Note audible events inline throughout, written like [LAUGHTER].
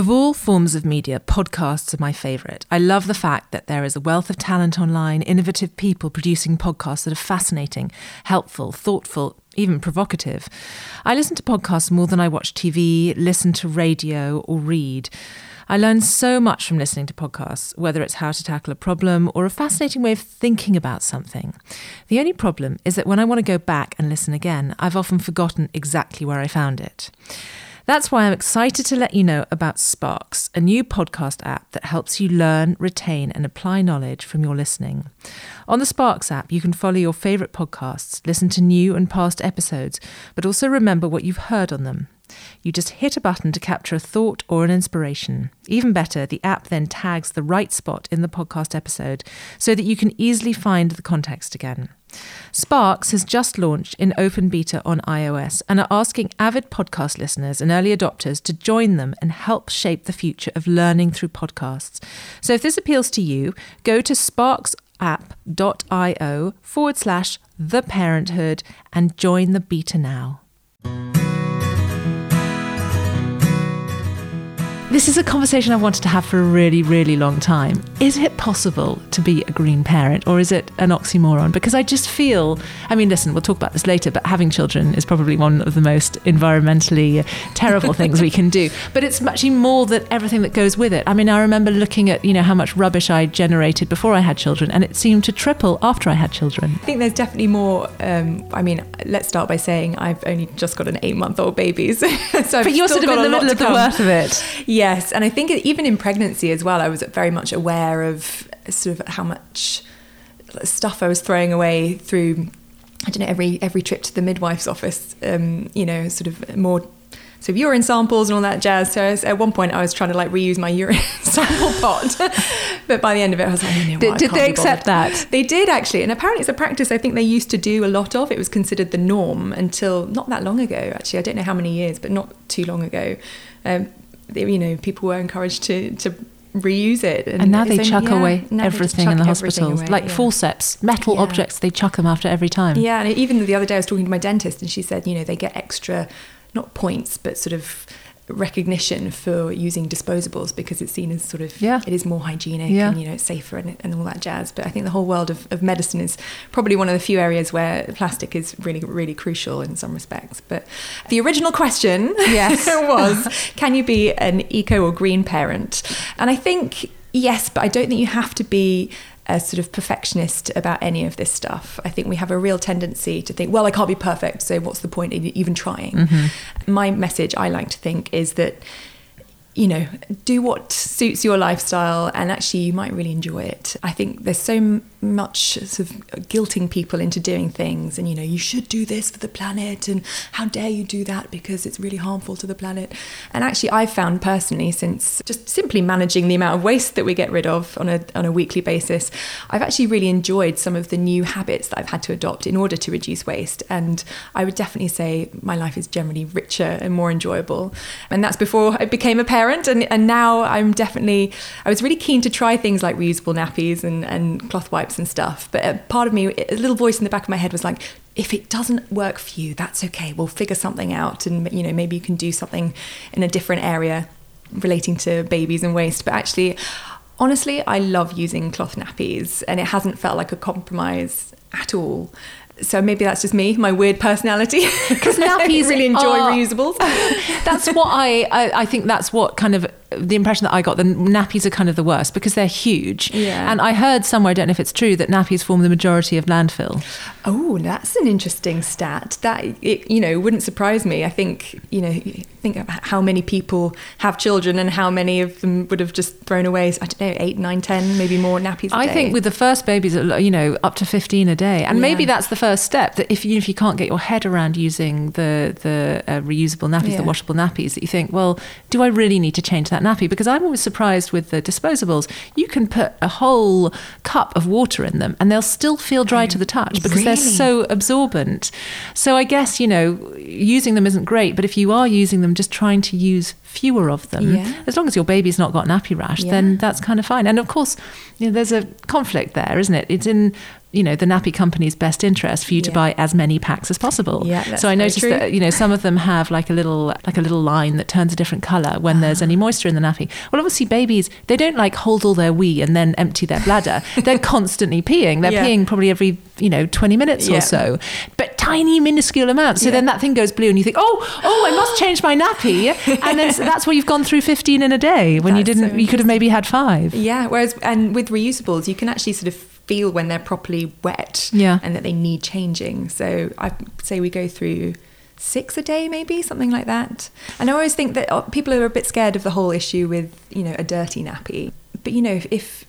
Of all forms of media, podcasts are my favourite. I love the fact that there is a wealth of talent online, innovative people producing podcasts that are fascinating, helpful, thoughtful, even provocative. I listen to podcasts more than I watch TV, listen to radio, or read. I learn so much from listening to podcasts, whether it's how to tackle a problem or a fascinating way of thinking about something. The only problem is that when I want to go back and listen again, I've often forgotten exactly where I found it. That's why I'm excited to let you know about Sparks, a new podcast app that helps you learn, retain, and apply knowledge from your listening. On the Sparks app, you can follow your favourite podcasts, listen to new and past episodes, but also remember what you've heard on them. You just hit a button to capture a thought or an inspiration. Even better, the app then tags the right spot in the podcast episode so that you can easily find the context again. Sparks has just launched in open beta on iOS and are asking avid podcast listeners and early adopters to join them and help shape the future of learning through podcasts. So if this appeals to you, go to sparksapp.io forward slash the parenthood and join the beta now. This is a conversation I've wanted to have for a really, really long time. Is it possible to be a green parent or is it an oxymoron? Because I just feel, I mean, listen, we'll talk about this later, but having children is probably one of the most environmentally terrible things we can do. But it's actually more than everything that goes with it. I mean, I remember looking at, you know, how much rubbish I generated before I had children and it seemed to triple after I had children. I think there's definitely more. Um, I mean, let's start by saying I've only just got an eight month old baby. [LAUGHS] So, so but you're sort of in the middle of the worth of it. Yes, and I think even in pregnancy as well, I was very much aware of sort of how much stuff I was throwing away through. I don't know every every trip to the midwife's office. Um, you know, sort of more so urine samples and all that jazz. So was, at one point, I was trying to like reuse my urine [LAUGHS] sample pot, [LAUGHS] but by the end of it, I was like, you know what, did, did they accept that? They did actually, and apparently it's a practice I think they used to do a lot of. It was considered the norm until not that long ago. Actually, I don't know how many years, but not too long ago. Um, you know, people were encouraged to to reuse it. And, and now they chuck away everything chuck in the hospitals, like yeah. forceps, metal yeah. objects. They chuck them after every time. Yeah, and even the other day I was talking to my dentist, and she said, you know, they get extra, not points, but sort of recognition for using disposables because it's seen as sort of yeah. it is more hygienic yeah. and you know it's safer and, and all that jazz but i think the whole world of, of medicine is probably one of the few areas where plastic is really really crucial in some respects but the original question yes [LAUGHS] was can you be an eco or green parent and i think yes but i don't think you have to be a sort of perfectionist about any of this stuff. I think we have a real tendency to think, well, I can't be perfect, so what's the point in even trying? Mm-hmm. My message, I like to think, is that you know, do what suits your lifestyle, and actually, you might really enjoy it. I think there's so much sort of guilting people into doing things and you know you should do this for the planet and how dare you do that because it's really harmful to the planet. And actually I've found personally since just simply managing the amount of waste that we get rid of on a on a weekly basis I've actually really enjoyed some of the new habits that I've had to adopt in order to reduce waste. And I would definitely say my life is generally richer and more enjoyable. And that's before I became a parent and, and now I'm definitely I was really keen to try things like reusable nappies and, and cloth wipes and stuff. But a part of me, a little voice in the back of my head was like, if it doesn't work for you, that's okay. We'll figure something out, and you know maybe you can do something in a different area relating to babies and waste. But actually, honestly, I love using cloth nappies, and it hasn't felt like a compromise at all so maybe that's just me, my weird personality. [LAUGHS] Because nappies [LAUGHS] I really enjoy are, reusables. [LAUGHS] that's what I, I, I think that's what kind of the impression that I got. The nappies are kind of the worst because they're huge. Yeah. And I heard somewhere, I don't know if it's true, that nappies form the majority of landfill. Oh, that's an interesting stat. That it, you know wouldn't surprise me. I think you know think about how many people have children and how many of them would have just thrown away. I don't know, eight, nine, ten, maybe more nappies. I day. think with the first babies, you know, up to fifteen a day, and yeah. maybe that's the first step. That if you if you can't get your head around using the the uh, reusable nappies, yeah. the washable nappies, that you think, well, do I really need to change that nappy? Because I'm always surprised with the disposables. You can put a whole cup of water in them, and they'll still feel dry oh, to the mm. touch because really? they're so absorbent. So I guess you know using them isn't great, but if you are using them them just trying to use fewer of them. Yeah. As long as your baby's not got nappy rash, yeah. then that's kind of fine. And of course, you know, there's a conflict there, isn't it? It's in you know the nappy company's best interest for you to buy as many packs as possible. Yeah, so I noticed true. that you know some of them have like a little like a little line that turns a different color when uh there's any moisture in the nappy. Well, obviously babies they don't like hold all their wee and then empty their bladder. [LAUGHS] They're constantly peeing. They're yeah. peeing probably every you know 20 minutes or so, but tiny minuscule amounts. So then that thing goes blue and you think, oh oh I must change my nappy, [LAUGHS] and then that's where you've gone through 15 in a day when that's you didn't. So you could have maybe had five. Yeah. Whereas and with reusables you can actually sort of feel when they're properly wet yeah. and that they need changing. So I say we go through six a day, maybe something like that. And I always think that uh, people are a bit scared of the whole issue with you know a dirty nappy. But you know if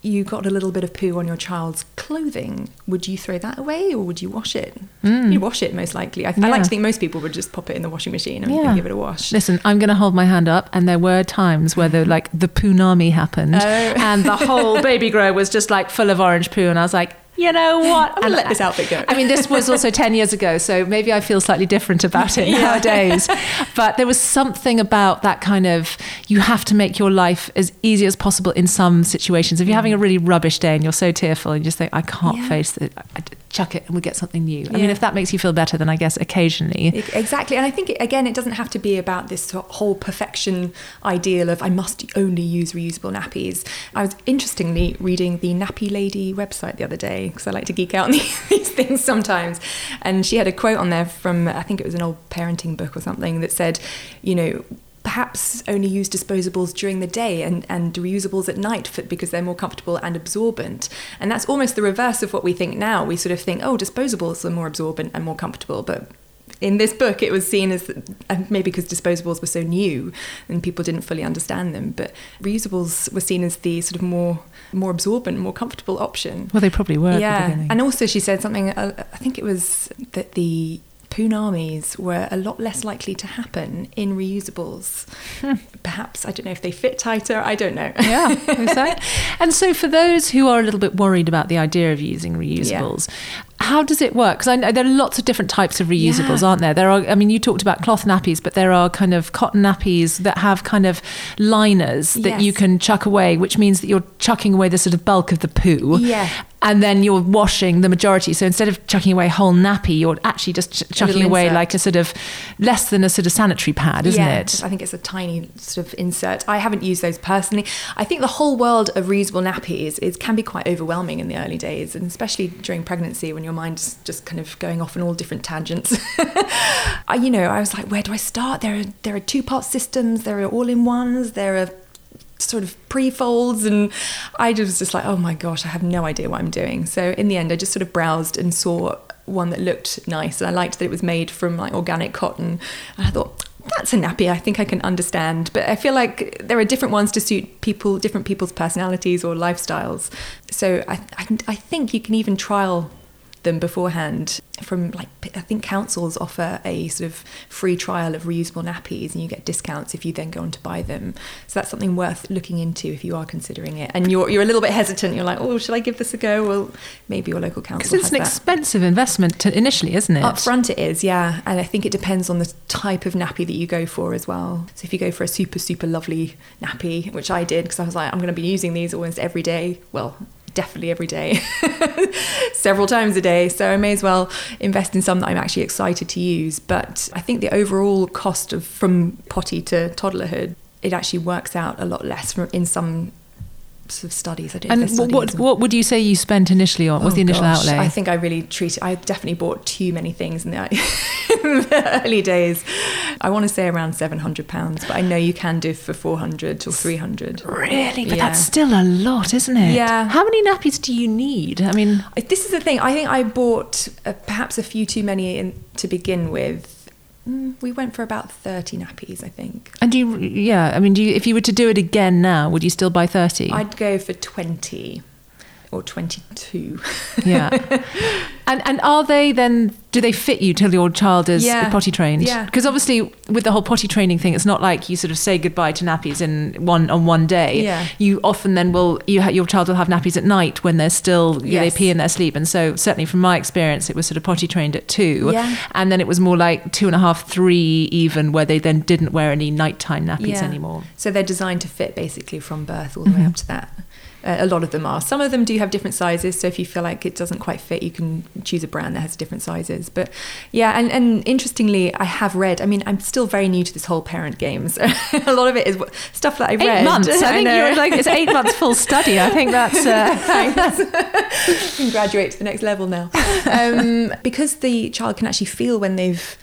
you got a little bit of poo on your child's clothing, would you throw that away or would you wash it? Mm. You wash it most likely. I, yeah. I, like to think most people would just pop it in the washing machine and yeah. give it a wash. Listen, I'm going to hold my hand up, and there were times where the like the poonami happened, oh. and the whole [LAUGHS] baby grow was just like full of orange poo, and I was like, you know what? I'm going to let this outfit go. I mean, this was also 10 years ago, so maybe I feel slightly different about it [LAUGHS] yeah. nowadays. But there was something about that kind of, you have to make your life as easy as possible in some situations. If you're mm. having a really rubbish day and you're so tearful and you just think, I can't yeah. face it, chuck it and we get something new. I mean, if that makes you feel better, then I guess occasionally. Exactly. And I think, again, it doesn't have to be about this whole perfection ideal of I must only use reusable nappies. I was interestingly reading the Nappy Lady website the other day because I like to geek out on [LAUGHS] these things sometimes. And she had a quote on there from, I think it was an old parenting book or something, that said, you know, perhaps only use disposables during the day and, and reusables at night for, because they're more comfortable and absorbent. And that's almost the reverse of what we think now. We sort of think, oh, disposables are more absorbent and more comfortable, but in this book, it was seen as maybe because disposables were so new and people didn't fully understand them, but reusables were seen as the sort of more more absorbent, more comfortable option. Well, they probably were. Yeah, and also she said something. Uh, I think it was that the Poonamis were a lot less likely to happen in reusables. Hmm. [LAUGHS] Perhaps, I don't know if they fit tighter, I don't know. yeah, exactly. [LAUGHS] and so, for those who are a little bit worried about the idea of using reusables. How does it work? Because I know there are lots of different types of reusables, yeah. aren't there? There are, I mean, you talked about cloth nappies, but there are kind of cotton nappies that have kind of liners that yes. you can chuck away, which means that you're chucking away the sort of bulk of the poo. Yeah and then you're washing the majority. So instead of chucking away a whole nappy, you're actually just ch- chucking away insert. like a sort of less than a sort of sanitary pad, isn't yeah, it? I think it's a tiny sort of insert. I haven't used those personally. I think the whole world of reusable nappies is can be quite overwhelming in the early days, and especially during pregnancy when your mind's just kind of going off on all different tangents. [LAUGHS] I, you know, I was like, where do I start? There are there are two part systems, there are all in ones, there are sort of pre-folds. And I was just like oh my gosh I have no idea what I'm doing. So in the end I just sort of browsed and saw one that looked nice. And I liked that it was made from like organic cotton. And I thought that's a nappy. I think I can understand. But I feel like there are different ones to suit people different people's personalities or lifestyles. So I, I, I think you can even trial them beforehand from like I think councils offer a sort of free trial of reusable nappies and you get discounts if you then go on to buy them. So that's something worth looking into if you are considering it. And you're you're a little bit hesitant. You're like, oh, should I give this a go? Well, maybe your local council. Because it's an that. expensive investment to, initially, isn't it? Up front, it is, yeah. And I think it depends on the type of nappy that you go for as well. So if you go for a super super lovely nappy, which I did because I was like, I'm going to be using these almost every day. Well, definitely every day, [LAUGHS] several times a day. So I may as well invest in some that I'm actually excited to use. But I think the overall cost of from potty to toddlerhood, it actually works out a lot less from, in some of studies. I don't and what, what would you say you spent initially on? What's oh the initial gosh, outlay? I think I really treated. I definitely bought too many things in the, [LAUGHS] in the early days. I want to say around seven hundred pounds, but I know you can do for four hundred or three hundred. Really, but yeah. that's still a lot, isn't it? Yeah. How many nappies do you need? I mean, this is the thing. I think I bought uh, perhaps a few too many in, to begin with Mm, we went for about 30 nappies, I think. And do you, yeah, I mean, do you, if you were to do it again now, would you still buy 30? I'd go for 20 or 22. yeah. [LAUGHS] And and are they then? Do they fit you till your child is yeah. potty trained? Yeah. Because obviously, with the whole potty training thing, it's not like you sort of say goodbye to nappies in one on one day. Yeah. You often then will you ha- your child will have nappies at night when they're still yes. they pee in their sleep, and so certainly from my experience, it was sort of potty trained at two. Yeah. And then it was more like two and a half, three even, where they then didn't wear any nighttime nappies yeah. anymore. So they're designed to fit basically from birth all the mm-hmm. way up to that. Uh, a lot of them are. Some of them do have different sizes, so if you feel like it doesn't quite fit, you can choose a brand that has different sizes. But yeah, and, and interestingly, I have read. I mean, I'm still very new to this whole parent game, so [LAUGHS] a lot of it is stuff that I read. Eight months. [LAUGHS] I, I think you're like it's eight months full study. I think that's uh... [LAUGHS] thanks. can graduate to the next level now um, because the child can actually feel when they've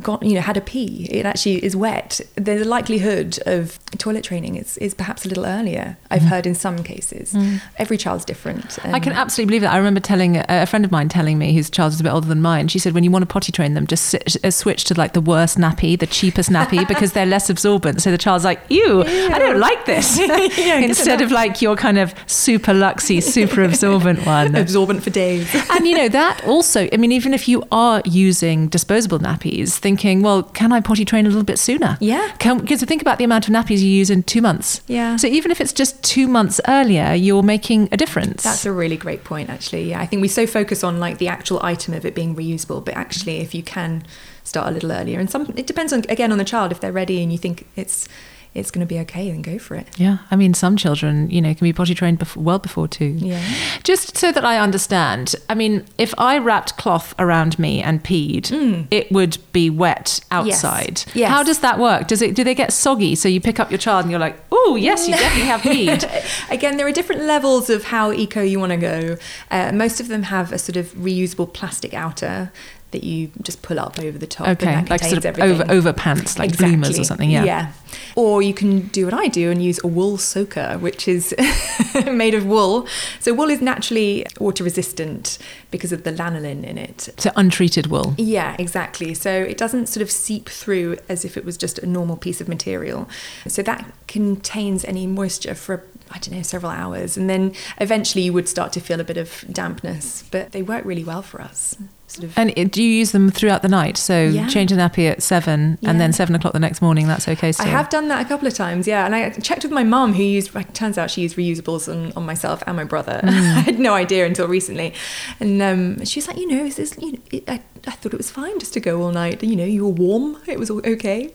got you know had a pee. It actually is wet. The likelihood of toilet training is, is perhaps a little earlier i've mm. heard in some cases. Mm. every child's different i can absolutely believe that. I remember telling a friend of mine telling me whose child is a bit older than mine. She said when you want to potty train them just uh, switch to like the worst nappy the cheapest nappy [LAUGHS] because they're less absorbent. So the child's like ew, ew. i don't like this. [LAUGHS] Yeah, instead of like your kind of super luxy super absorbent [LAUGHS] one. Absorbent for days. And you know that also i mean even if you are using disposable nappies thinking, well, can I potty train a little bit sooner? Yeah. Because think about the amount of nappies you use in two months. Yeah. So even if it's just two months earlier, you're making a difference. That's a really great point, actually. Yeah. I think we so focus on like the actual item of it being reusable, but actually, if you can start a little earlier, and some it depends on again on the child if they're ready and you think it's it's going to be okay, then go for it. Yeah, I mean, some children, you know, can be potty trained before, well before two. Yeah. Just so that I understand, I mean, if I wrapped cloth around me and peed, mm. it would be wet outside. Yes. yes. How does that work? Does it? Do they get soggy? So you pick up your child and you're like, oh yes, you definitely have peed. [LAUGHS] Again, there are different levels of how eco you want to go. Uh, most of them have a sort of reusable plastic outer that you just pull up over the top. Okay, like sort of over over pants, like exactly. bloomers or something. Yeah. Yeah. Or you can do what I do and use a wool soaker, which is [LAUGHS] made of wool. So wool is naturally water resistant because of the lanolin in it. So untreated wool. Yeah, exactly. So it doesn't sort of seep through as if it was just a normal piece of material. So that contains any moisture for I don't know, several hours. And then eventually you would start to feel a bit of dampness, but they work really well for us. Sort of. And do you use them throughout the night? So yeah. change a nappy at seven yeah. and then seven o'clock the next morning, that's okay still? I have done that a couple of times, yeah. And I checked with my mum who used, it turns out she used reusables on, on myself and my brother. [LAUGHS] Mm. I had no idea until recently. And um, she was like, you know, is this, you know, it, I, I thought it was fine just to go all night. You know, you were warm, it was all okay.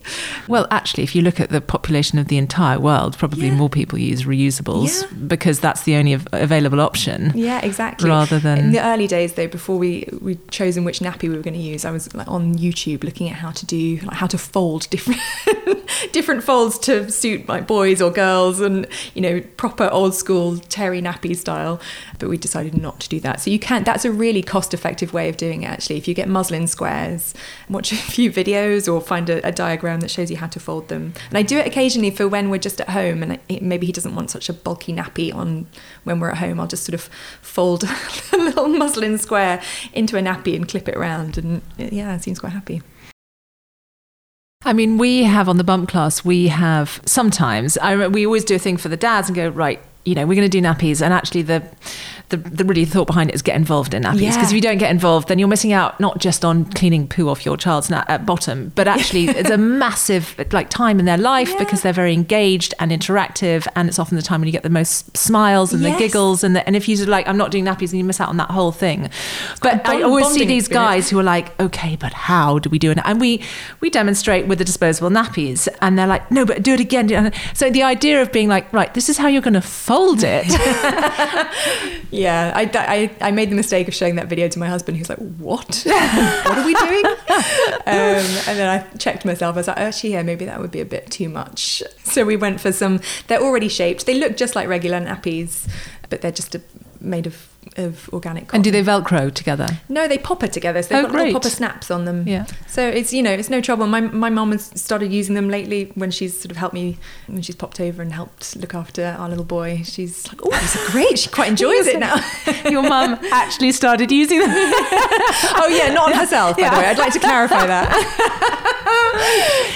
Well, actually, if you look at the population of the entire world, probably yeah. more people use reusables because that's the only available option. Yeah, exactly. Rather than. In the early days, though, before we, we'd chosen which nappy we were going to use, I was like on YouTube looking at how to do, like how to fold different [LAUGHS] different folds to suit my boys or girls and, you know, proper old school terry nappy style. But we decided not to do that. So you can, that's a really cost effective way of doing it actually. If you get muslin squares, watch [LAUGHS] a few videos or find a, a, diagram that shows you how to fold them. And I do it occasionally for when we're just at home and maybe he doesn't want such a bulky nappy on when we're at home. I'll just sort of fold [LAUGHS] a little muslin square into a nappy and clip it around. And yeah, it seems quite happy. I mean, we have on the bump class, we have sometimes, I, we always do a thing for the dads and go, right, you know, we're going to do nappies. And actually, the the, the really thought behind it is get involved in nappies because yeah. if you don't get involved then you're missing out not just on cleaning poo off your child's na- at bottom but actually [LAUGHS] it's a massive like time in their life yeah. because they're very engaged and interactive and it's often the time when you get the most smiles and yes. the giggles and the, and if you're like I'm not doing nappies and you miss out on that whole thing but I always see these experience. guys who are like okay but how do we do it and we we demonstrate with the disposable nappies and they're like no but do it again so the idea of being like right this is how you're going to fold it [LAUGHS] [LAUGHS] Yeah, I, I, I, made the mistake of showing that video to my husband. He was like, "What? [LAUGHS] what are we doing?" [LAUGHS] Um, and then I checked myself. I was like, "Actually, yeah, maybe that would be a bit too much." So we went for some. They're already shaped. They look just like regular nappies, but they're just a, made of of organic cotton. And do they Velcro together? No, they popper together. So they've oh, got great. little popper snaps on them. Yeah. So it's you know it's no trouble. My my mom has started using them lately when she's sort of helped me when she's popped over and helped look after our little boy. She's like, oh, these are great. She quite enjoys it now. [LAUGHS] Your mum actually started using them. [LAUGHS] oh yeah, not on herself by yeah. the way. I'd like to clarify that.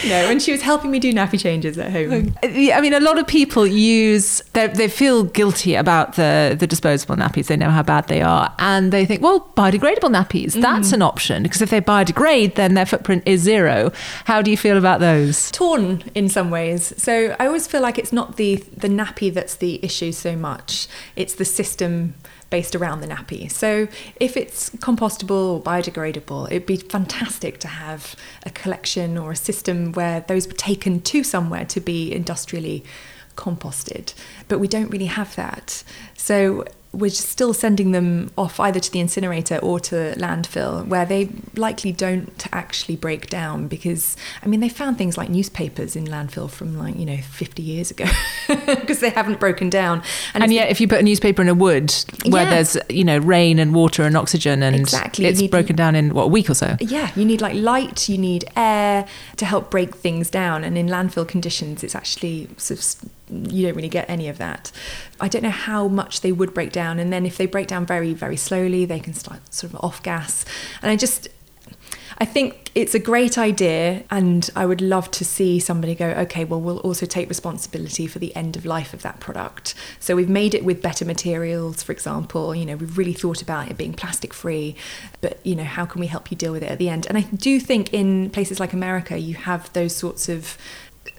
[LAUGHS] no, when she was helping me do nappy changes at home. I mean, a lot of people use they they feel guilty about the the disposable nappies. They know how bad they are. And they think, well, biodegradable nappies, that's mm. an option. Because if they biodegrade, then their footprint is zero. How do you feel about those? Torn in some ways. So I always feel like it's not the, the nappy that's the issue so much, it's the system based around the nappy. So if it's compostable or biodegradable, it'd be fantastic to have a collection or a system where those were taken to somewhere to be industrially composted. But we don't really have that. So we're still sending them off either to the incinerator or to landfill, where they likely don't actually break down because, I mean, they found things like newspapers in landfill from like, you know, 50 years ago [LAUGHS] because they haven't broken down. And, and yet, if you put a newspaper in a wood where yeah. there's, you know, rain and water and oxygen and exactly. it's broken down in, what, a week or so? Yeah, you need like light, you need air to help break things down. And in landfill conditions, it's actually sort of you don't really get any of that. I don't know how much they would break down, and then if they break down very, very slowly, they can start sort of off gas. And I just, I think it's a great idea, and I would love to see somebody go, okay, well, we'll also take responsibility for the end of life of that product. So we've made it with better materials, for example. You know, we've really thought about it being plastic free, but you know, how can we help you deal with it at the end? And I do think in places like America, you have those sorts of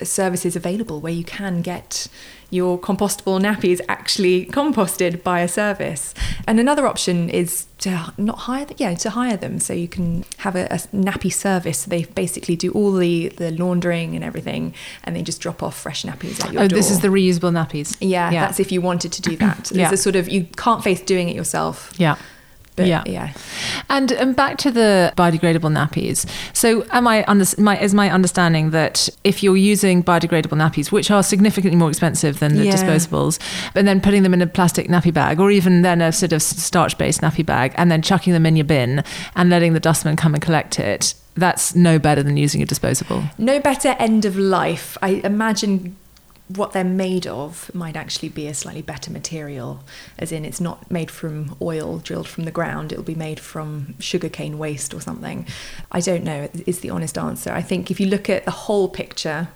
services available where you can get your compostable nappies actually composted by a service. And another option is to not hire them, yeah, to hire them so you can have a, a nappy service. So they basically do all the, the laundering and everything and they just drop off fresh nappies at your oh, door. this is the reusable nappies. Yeah, yeah, that's if you wanted to do that. [COUGHS] There's yeah. a sort of you can't face doing it yourself. Yeah. But, yeah, yeah. And and back to the biodegradable nappies. So, am I under, my, is my understanding that if you're using biodegradable nappies, which are significantly more expensive than the yeah. disposables, and then putting them in a plastic nappy bag, or even then a sort of starch-based nappy bag, and then chucking them in your bin and letting the dustman come and collect it, that's no better than using a disposable. No better end of life. I imagine what they're made of might actually be a slightly better material, as in it's not made from oil drilled from the ground, it'll be made from sugarcane waste or something. I don't know, is the honest answer. I think if you look at the whole picture,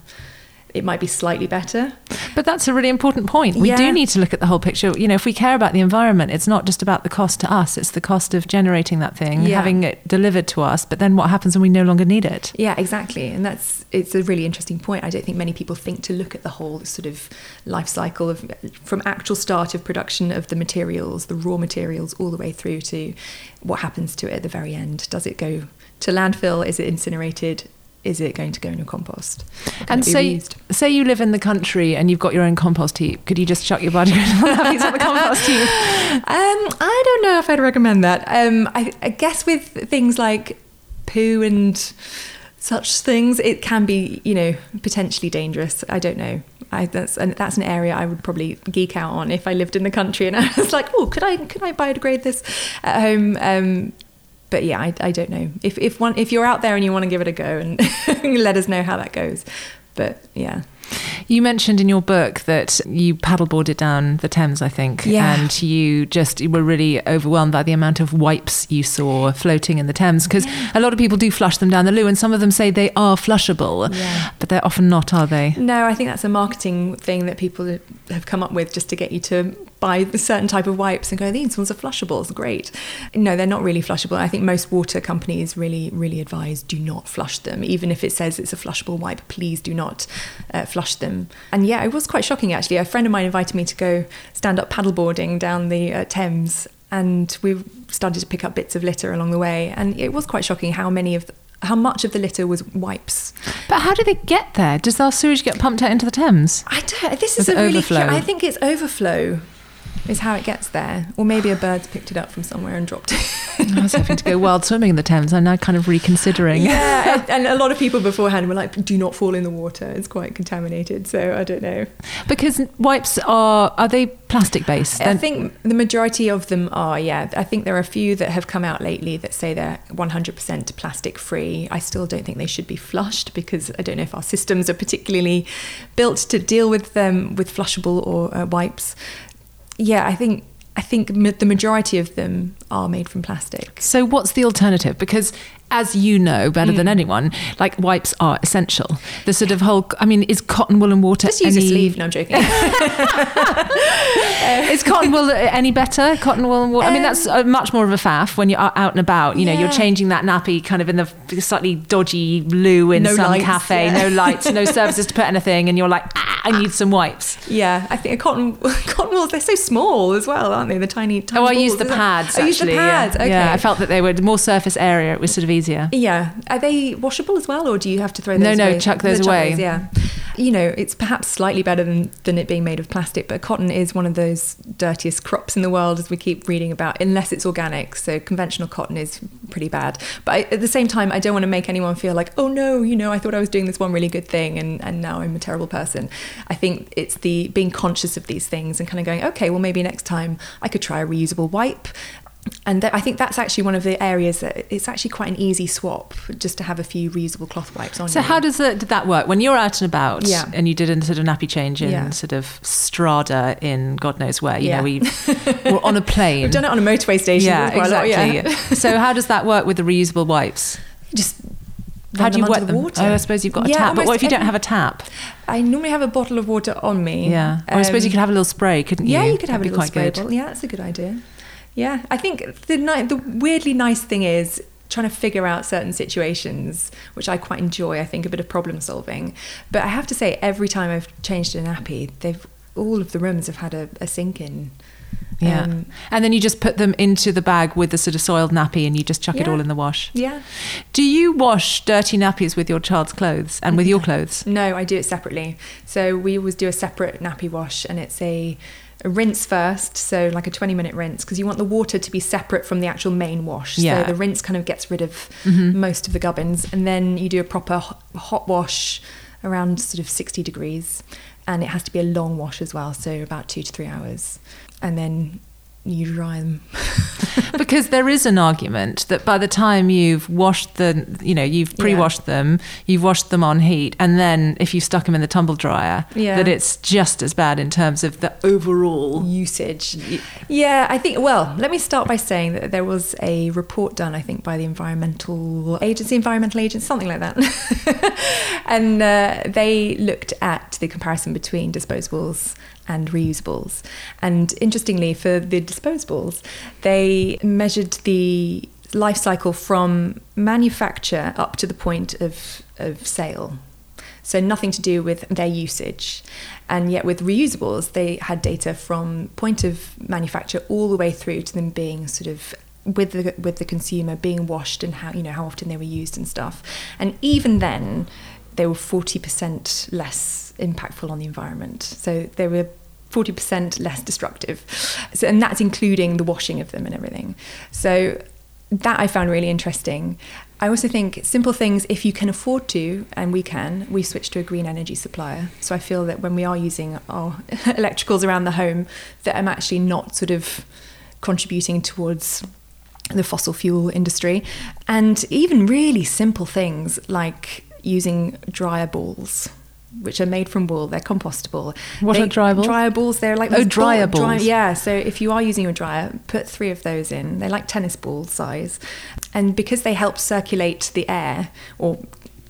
it might be slightly better. But that's a really important point. We yeah. do need to look at the whole picture. You know, if we care about the environment, it's not just about the cost to us, it's the cost of generating that thing, yeah. having it delivered to us, but then what happens when we no longer need it? Yeah, exactly. And that's it's a really interesting point. I don't think many people think to look at the whole sort of life cycle of from actual start of production of the materials, the raw materials all the way through to what happens to it at the very end. Does it go to landfill? Is it incinerated? Is it going to go in your compost? And say, say you live in the country and you've got your own compost heap. Could you just chuck your biodegradable [LAUGHS] nappies the compost heap? [LAUGHS] Um, I don't know if I'd recommend that. Um, I, I guess with things like poo and such things, it can be, you know, potentially dangerous. I don't know. I, that's an, that's an area I would probably geek out on if I lived in the country and [LAUGHS] I was like, oh, could I could I biodegrade this at home? Um, but yeah, I, I don't know if if one if you're out there and you want to give it a go and [LAUGHS] let us know how that goes. But yeah. You mentioned in your book that you paddleboarded down the Thames, I think, yeah. and you just were really overwhelmed by the amount of wipes you saw floating in the Thames because yeah. a lot of people do flush them down the loo, and some of them say they are flushable, yeah. but they're often not, are they? No, I think that's a marketing thing that people have come up with just to get you to buy a certain type of wipes and go, these ones are flushable, it's great. No, they're not really flushable. I think most water companies really, really advise do not flush them. Even if it says it's a flushable wipe, please do not uh, flush them. And yeah, it was quite shocking actually. A friend of mine invited me to go stand up paddleboarding down the uh, Thames and we started to pick up bits of litter along the way. And it was quite shocking how many of the, how much of the litter was wipes. But how do they get there? Does our sewage get pumped out into the Thames? I don't. This is a really. Overflow? I think it's overflow is how it gets there. Or maybe a bird's picked it up from somewhere and dropped it. [LAUGHS] I was having to go wild swimming in the Thames. I'm now kind of reconsidering. Yeah, [LAUGHS] and, and, a lot of people beforehand were like, "Do not fall in the water; it's quite contaminated." So I don't know. Because wipes are are they plastic based? I think the majority of them are. Yeah, I think there are a few that have come out lately that say they're 100% plastic free. I still don't think they should be flushed because I don't know if our systems are particularly built to deal with them with flushable or uh, wipes yeah, I think I think the majority of them are made from plastic. So, what's the alternative? Because as you know better mm. than anyone, like wipes are essential. The sort of whole, I mean, is cotton wool and water Just use any... a sleeve. No, I'm joking. [LAUGHS] [LAUGHS] is cotton wool any better? Cotton wool and water. I mean, that's um, much more of a faff when you're out and about. You know, yeah. you're changing that nappy kind of in the slightly dodgy loo in no some lights, cafe, yeah. no lights, no [LAUGHS] services to put anything, and you're like, ah, I need some wipes. Yeah, I think a cotton cotton wool. They're so small as well, aren't they? The tiny. tiny oh, I balls, use the pads. I use the pads. Yeah. Okay. yeah, I felt that they were more surface area. It was sort of easier. Yeah. Are they washable as well, or do you have to throw those no, away? No, chuck those away. Those, yeah. You know, it's perhaps slightly better than, than it being made of plastic, but cotton is one of those dirtiest crops in the world, as we keep reading about, unless it's organic. So conventional cotton is pretty bad. But I, at the same time, I don't want to make anyone feel like, oh no, you know, I thought I was doing this one really good thing and, and now I'm a terrible person. I think it's the being conscious of these things and kind of going, okay, well, maybe next time I could try a reusable wipe and th- I think that's actually one of the areas that it's actually quite an easy swap just to have a few reusable cloth wipes on. So you. how does it, did that work when you're out and about? Yeah. and you did a sort of nappy change in yeah. sort of Strada in God knows where. You yeah. know, we [LAUGHS] were on a plane. We've done it on a motorway station. Yeah, exactly. yeah. [LAUGHS] so how does that work with the reusable wipes? Just how do you wet the them? Water. Oh, I suppose you've got a yeah, tap. But what if you don't have a tap? I normally have a bottle of water on me. Yeah. Or um, I suppose you um, could have a little spray, couldn't you? Yeah, you could have That'd a little spray good. bottle. Yeah, that's a good idea. Yeah, I think the the weirdly nice thing is trying to figure out certain situations, which I quite enjoy. I think a bit of problem solving. But I have to say, every time I've changed a nappy, they've all of the rooms have had a, a sink in. Yeah. Um, and then you just put them into the bag with the sort of soiled nappy and you just chuck yeah. it all in the wash. Yeah. Do you wash dirty nappies with your child's clothes and with your clothes? No, I do it separately. So we always do a separate nappy wash and it's a rinse first, so like a 20 minute rinse, because you want the water to be separate from the actual main wash. Yeah. So the rinse kind of gets rid of mm-hmm. most of the gubbins. And then you do a proper hot wash around sort of 60 degrees. And it has to be a long wash as well, so about two to three hours. And then you dry them. [LAUGHS] because there is an argument that by the time you've washed the, you know, you've pre-washed yeah. them, you've washed them on heat, and then if you stuck them in the tumble dryer, yeah. that it's just as bad in terms of the overall usage. Yeah, I think. Well, let me start by saying that there was a report done, I think, by the environmental agency, environmental agency, something like that, [LAUGHS] and uh, they looked at the comparison between disposables and reusables. And interestingly, for the disposables, they measured the life cycle from manufacture up to the point of, of sale. So nothing to do with their usage. And yet with reusables, they had data from point of manufacture all the way through to them being sort of with the with the consumer being washed and how you know how often they were used and stuff. And even then, they were forty percent less impactful on the environment. So they were 40% less destructive. So, and that's including the washing of them and everything. So that I found really interesting. I also think simple things, if you can afford to, and we can, we switch to a green energy supplier. So I feel that when we are using our [LAUGHS] electricals around the home, that I'm actually not sort of contributing towards the fossil fuel industry. And even really simple things like using dryer balls which are made from wool. They're compostable. What they, are dryer balls? They're like oh, dryer balls. Dry, yeah. So if you are using a dryer, put three of those in. They're like tennis ball size, and because they help circulate the air or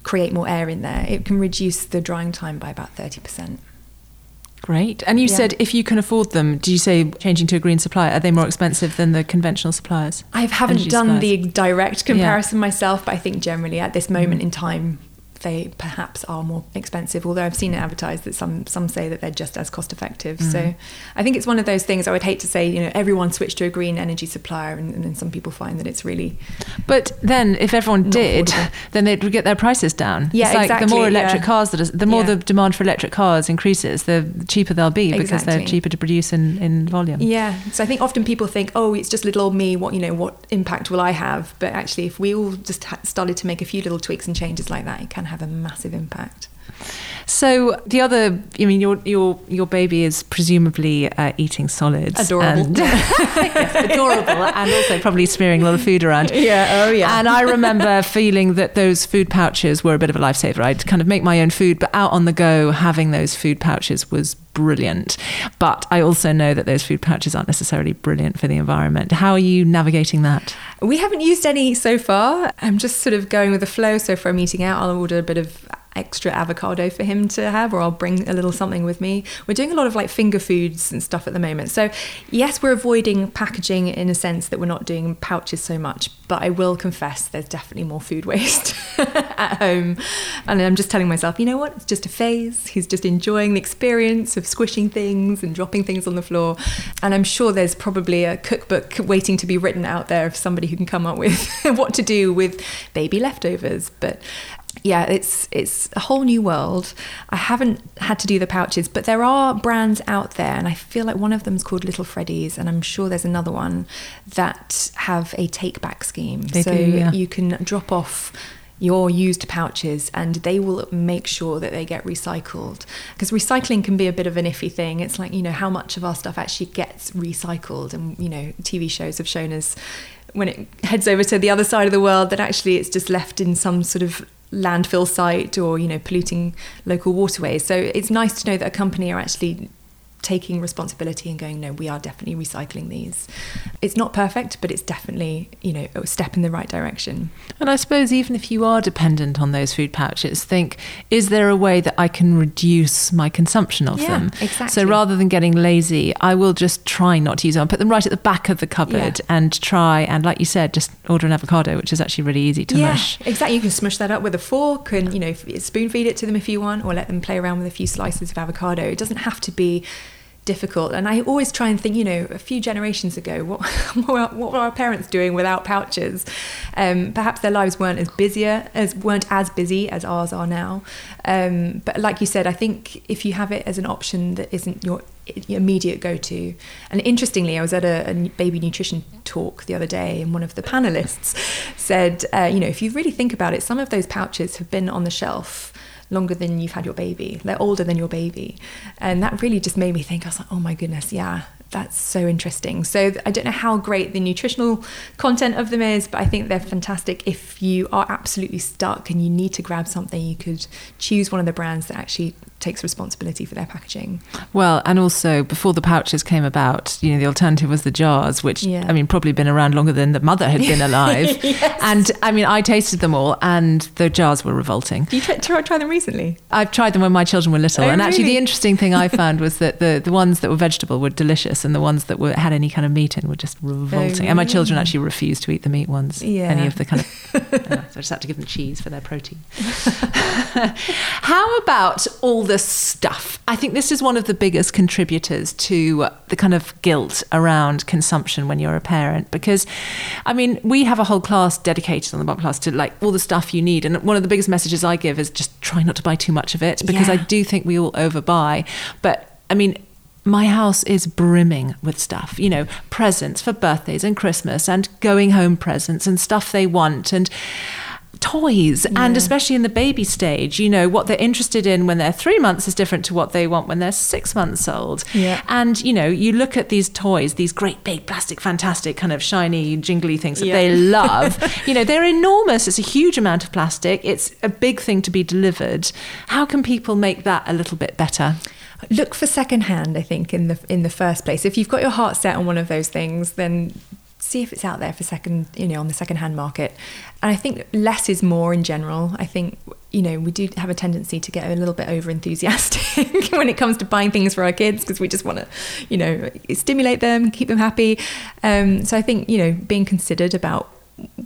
create more air in there, it can reduce the drying time by about thirty percent. Great. And you yeah. said if you can afford them, do you say changing to a green supplier, are they more expensive than the conventional suppliers? I haven't done suppliers? the direct comparison yeah. myself, but I think generally at this moment mm. in time, they perhaps are more expensive. Although I've seen it advertised that some some say that they're just as cost effective. Mm. So I think it's one of those things. I would hate to say you know everyone switch to a green energy supplier, and, and then some people find that it's really. But then if everyone did, affordable. [LAUGHS] then they'd get their prices down. Yeah, it's like exactly, The more electric yeah. cars that are, the more yeah. the demand for electric cars increases, the cheaper they'll be because exactly. they're cheaper to produce in, in volume. Yeah. So I think often people think, oh, it's just little old me. What you know, what impact will I have? But actually, if we all just started to make a few little tweaks and changes like that, it can have a massive impact. So the other, I mean, your your your baby is presumably uh, eating solids, adorable, and, [LAUGHS] yes, adorable, and also probably smearing a lot of food around. [LAUGHS] Yeah, oh yeah. And I remember [LAUGHS] feeling that those food pouches were a bit of a lifesaver. I'd kind of make my own food, but out on the go, having those food pouches was brilliant. But I also know that those food pouches aren't necessarily brilliant for the environment. How are you navigating that? We haven't used any so far. I'm just sort of going with the flow. So for a meeting out, I'll order a bit of extra avocado for him to have, or I'll bring a little something with me. We're doing a lot of like finger foods and stuff at the moment. So, yes, we're avoiding packaging in a sense that we're not doing pouches so much, but I will confess there's definitely more food waste [LAUGHS] at home. And I'm just telling myself, you know what? It's just a phase. He's just enjoying the experience of squishing things and dropping things on the floor. And I'm sure there's probably a cookbook waiting to be written out there of somebody who can come up with [LAUGHS] what to do with baby leftovers. But yeah, it's it's a whole new world. I haven't had to do the pouches, but there are brands out there, and I feel like one of them is called Little Freddie's, and I'm sure there's another one that have a take back scheme. They so do, yeah. you can drop off your used pouches and they will make sure that they get recycled because recycling can be a bit of an iffy thing it's like you know how much of our stuff actually gets recycled and you know tv shows have shown us when it [LAUGHS] heads over to the other side of the world that actually it's just left in some sort of landfill site or you know polluting local waterways. So it's nice to know that a company are actually taking responsibility and going, no, we are definitely recycling these. It's not perfect, but it's definitely, you know, a step in the right direction. And I suppose even if you are dependent on those food pouches, think, is there a way that I can reduce my consumption of yeah, them? Exactly. So rather than getting lazy, I will just try not to use them. put them right at the back of the cupboard yeah. and try, and like you said, just order an avocado, which is actually really easy to yeah, mush. Exactly. You can smush that up with a fork and, you know, spoon feed it to them if you want, or let them play around with a few slices of avocado. It doesn't have to be difficult. And I always try and think, you know, a few generations ago, what, [LAUGHS] what were our parents doing without pouches? Um, perhaps their lives weren't as busier as weren't as busy as ours are now. Um, but like you said, I think if you have it as an option that isn't your immediate go-to. And interestingly, I was at a, a, baby nutrition talk the other day, and one of the panelists [LAUGHS] said, uh, you know, if you really think about it, some of those pouches have been on the shelf longer than you've had your baby. They're older than your baby. And that really just made me think, I was like, oh my goodness, yeah, that's so interesting. So I don't know how great the nutritional content of them is, but I think they're fantastic. If you are absolutely stuck and you need to grab something, you could choose one of the brands that actually takes responsibility for their packaging. Well, and also before the pouches came about, you know, the alternative was the jars, which yeah. I mean probably been around longer than the mother had been [LAUGHS] alive. yes. And I mean, I tasted them all, and the jars were revolting. You try, try them recently? I've tried them when my children were little, oh, and actually, the interesting thing I [LAUGHS] found was that the the ones that were vegetable were delicious, and the ones that were had any kind of meat in were just revolting. Oh, really? And my children actually refused to eat the meat ones. Yeah. Any of the kind of, [LAUGHS] uh, so I just had to give them cheese for their protein. How about all the stuff? I think this is one of the biggest contributors to the kind of guilt around consumption when you're a parent. Because, I mean, we have a whole class dedicated on the Bump Class to like all the stuff you need. And one of the biggest messages I give is just try not to buy too much of it because yeah. I do think we all overbuy. But I mean, my house is brimming with stuff, you know, presents for birthdays and Christmas and going home presents and stuff they want. And toys yeah. and especially in the baby stage you know what they're interested in when they're three months is different to what they want when they're six months old. Yeah. and you know you look at these toys these great big plastic fantastic kind of shiny jingly things that yeah. they [LAUGHS] love. You know they're enormous. It's a huge amount of plastic. It's a big thing to be delivered. How can people make that a little bit better? Look for secondhand i think in the in the first place. If you've got your heart set on one of those things then see if it's out there for second, you know, on the second hand market. And I think less is more in general. I think, you know, we do have a tendency to get a little bit over enthusiastic [LAUGHS] when it comes to buying things for our kids because we just want to, you know, stimulate them, keep them happy. Um, so I think, you know, being considered about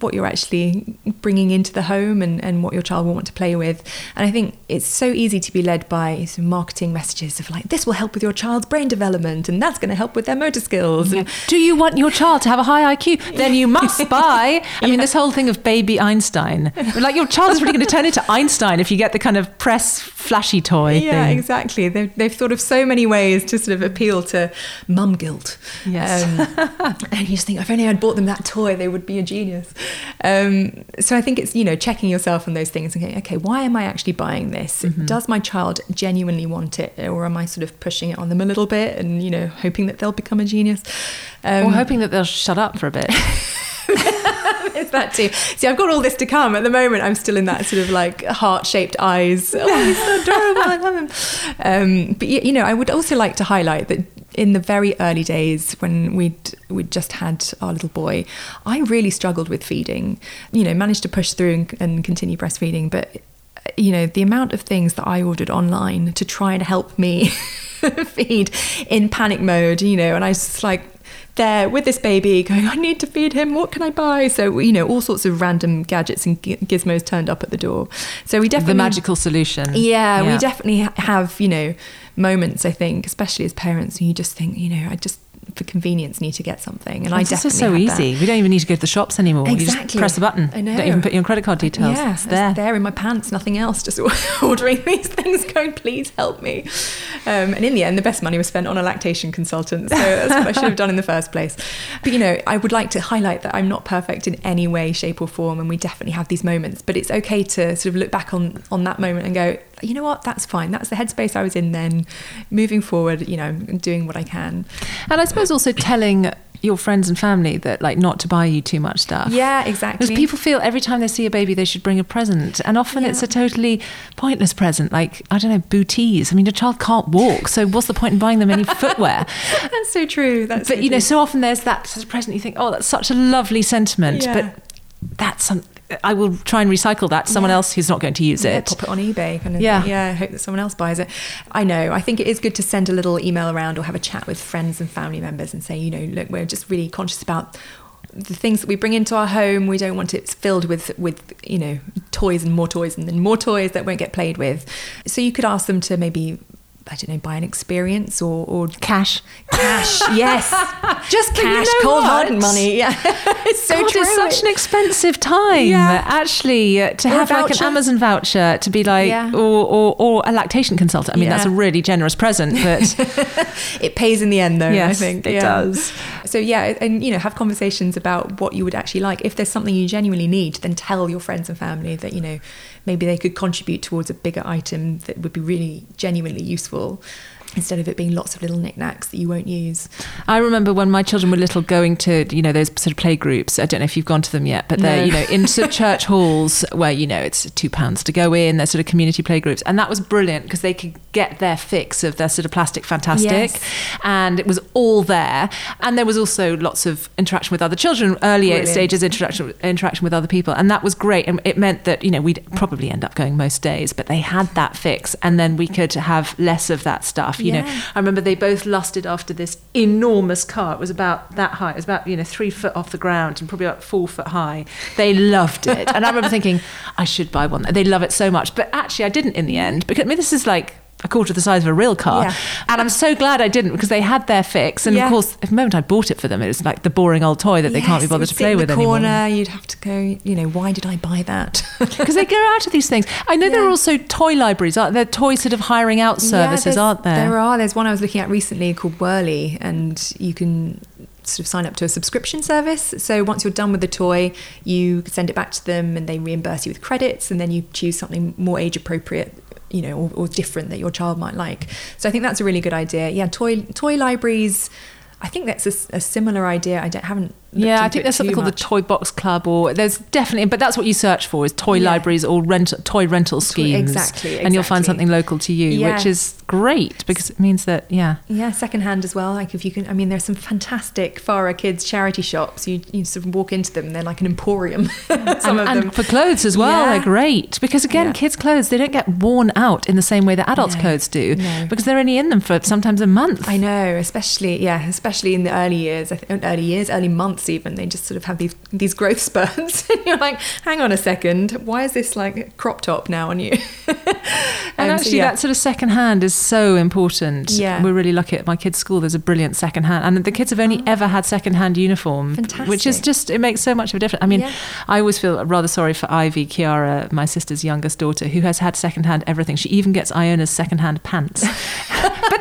what you're actually bringing into the home and, and what your child will want to play with. And I think it's so easy to be led by some marketing messages of like, this will help with your child's brain development and that's going to help with their motor skills. Yeah. Do you want your child to have a high IQ? Then you must [LAUGHS] buy. I mean, this whole thing of baby Einstein, like your child is really going to turn into [LAUGHS] Einstein if you get the kind of press flashy toy. Yeah, thing. exactly. They've, they've thought of so many ways to sort of appeal to mum guilt. Yes. Um, and you just think, if only I'd bought them that toy, they would be a genius. Yes. Um, so I think it's, you know, checking yourself on those things and going, okay, why am I actually buying this? Mm-hmm. Does my child genuinely want it? Or am I sort of pushing it on them a little bit and, you know, hoping that they'll become a genius? Um, or hoping that they'll shut up for a bit. [LAUGHS] it's that too. See, I've got all this to come. At the moment, I'm still in that sort of like heart-shaped eyes. Oh, he's so adorable. I love him. [LAUGHS] Um, but you know, I would also like to highlight that in the very early days when we'd we'd just had our little boy, I really struggled with feeding. You know, managed to push through and, and continue breastfeeding, but you know the amount of things that I ordered online to try and help me [LAUGHS] feed in panic mode. You know, and I was just like there with this baby going, I need to feed him. What can I buy? So, you know, all sorts of random gadgets and gizmos turned up at the door. So we definitely. The magical solution. Yeah, yeah. we definitely have, you know, moments, I think, especially as parents, and you just think, you know, I just for convenience need to get something. And I definitely is so easy. That. We don't even need to go to the shops anymore. Exactly. You just press a button. I know. Don't even put your credit card details. Yeah, it's there. It's there in my pants, nothing else. Just [LAUGHS] ordering these things, going, please help me. Um, and in the end, the best money was spent on a lactation consultant. So that's what I should have done in the first place. But you know, I would like to highlight that I'm not perfect in any way, shape, or form, and we definitely have these moments. But it's okay to sort of look back on on that moment and go, you know what, that's fine. That's the headspace I was in then. Moving forward, you know, doing what I can. And I suppose also telling your friends and family that like not to buy you too much stuff. Yeah, exactly. Because people feel every time they see a baby they should bring a present, and often yeah. it's a totally pointless present. Like I don't know, booties. I mean, a child can't walk, so what's the point in buying them any footwear? [LAUGHS] that's so true. That's but so you true. know, so often there's that sort of present. You think, oh, that's such a lovely sentiment, yeah. but that's some, I will try and recycle that to someone yeah. else who's not going to use yeah, it. Pop it on eBay. Kind of yeah. Thing. Yeah. I hope that someone else buys it. I know. I think it is good to send a little email around or have a chat with friends and family members and say, you know, look, we're just really conscious about the things that we bring into our home. We don't want it filled with, with you know, toys and more toys and then more toys that won't get played with. So you could ask them to maybe I don't know, buy an experience or, or cash. Cash, [LAUGHS] yes. Just cash, you know cold hard money. Yeah. [LAUGHS] it's so God, true. It's such an expensive time, yeah. actually, uh, to or have like an Amazon voucher to be like, yeah. or, or, or, a lactation consultant. I mean, yeah. that's a really generous present, but. [LAUGHS] it pays in the end, though, yes, I think. It does. So, yeah, and, you know, have conversations about what you would actually like. If there's something you genuinely need, then tell your friends and family that, you know, maybe they could contribute towards a bigger item that would be really genuinely useful instead of it being lots of little knickknacks that you won't use. I remember when my children were little going to, you know, those sort of play groups. I don't know if you've gone to them yet, but they're, no. you know, into [LAUGHS] church halls where, you know, it's two pounds to go in, they're sort of community play groups. And that was brilliant because they could get their fix of their sort of plastic fantastic. Yes. And it was all there. And there was also lots of interaction with other children, early brilliant. stages interaction interaction with other people. And that was great. And it meant that, you know, we'd probably end up going most days, but they had that fix. And then we could have less of that stuff you yeah. know i remember they both lusted after this enormous car. It was about that high. It was about you know three foot off the ground and probably about four foot high. They loved it. And i remember thinking i should buy one. They love it so much. But actually i didn't in the end because i mean this is like a quarter the size of a real car. Yeah. And I'm so glad I didn't because they had their fix. And yeah. of course, the moment I bought it for them, it was like the boring old toy that yes, they can't be bothered to play with the corner, anymore. You'd have to go, you know, why did I buy that? [LAUGHS] Because they go out of these things. I know yeah. there are also toy libraries, aren't there? Toy sort of hiring out services, aren't there? There are. There's one I was looking at recently called Whirli, and you can sort of sign up to a subscription service. So once you're done with the toy, you send it back to them and they reimburse you with credits, and then you choose something more age appropriate you know, or, or different that your child might like. So I think that's a really good idea. Yeah, toy toy libraries. I think that's a, a similar idea. I haven't yeah, I think there's something much. called the Toy Box Club, or there's definitely, but that's what you search for is toy yeah. libraries or rent toy rental schemes. Exactly, exactly, and you'll find something local to you, yeah. which is great because it means that yeah, yeah, secondhand as well. Like if you can, I mean, there's some fantastic FARA Kids charity shops. You you sort of walk into them, they're like an emporium. [LAUGHS] some and, of them and for clothes as well, yeah. they're great because again, kids' clothes they don't get worn out in the same way that adults' no, clothes do no. because they're only in them for sometimes a month. I know, especially yeah, especially in the early years, early years, early months even. They just sort of of have these these growth [LAUGHS] spurts and you're like hang on a second why is this like crop top now on you [LAUGHS] and um, actually so, yeah. that sort of second hand is so important yeah we're really lucky at my kids school there's a brilliant second hand and the kids have only oh. ever had second hand uniform Fantastic. which is just it makes so much of a difference i mean yeah. i always feel rather sorry for ivy kiara my sister's youngest daughter who has had second hand everything she even gets iona's second hand pants [LAUGHS] but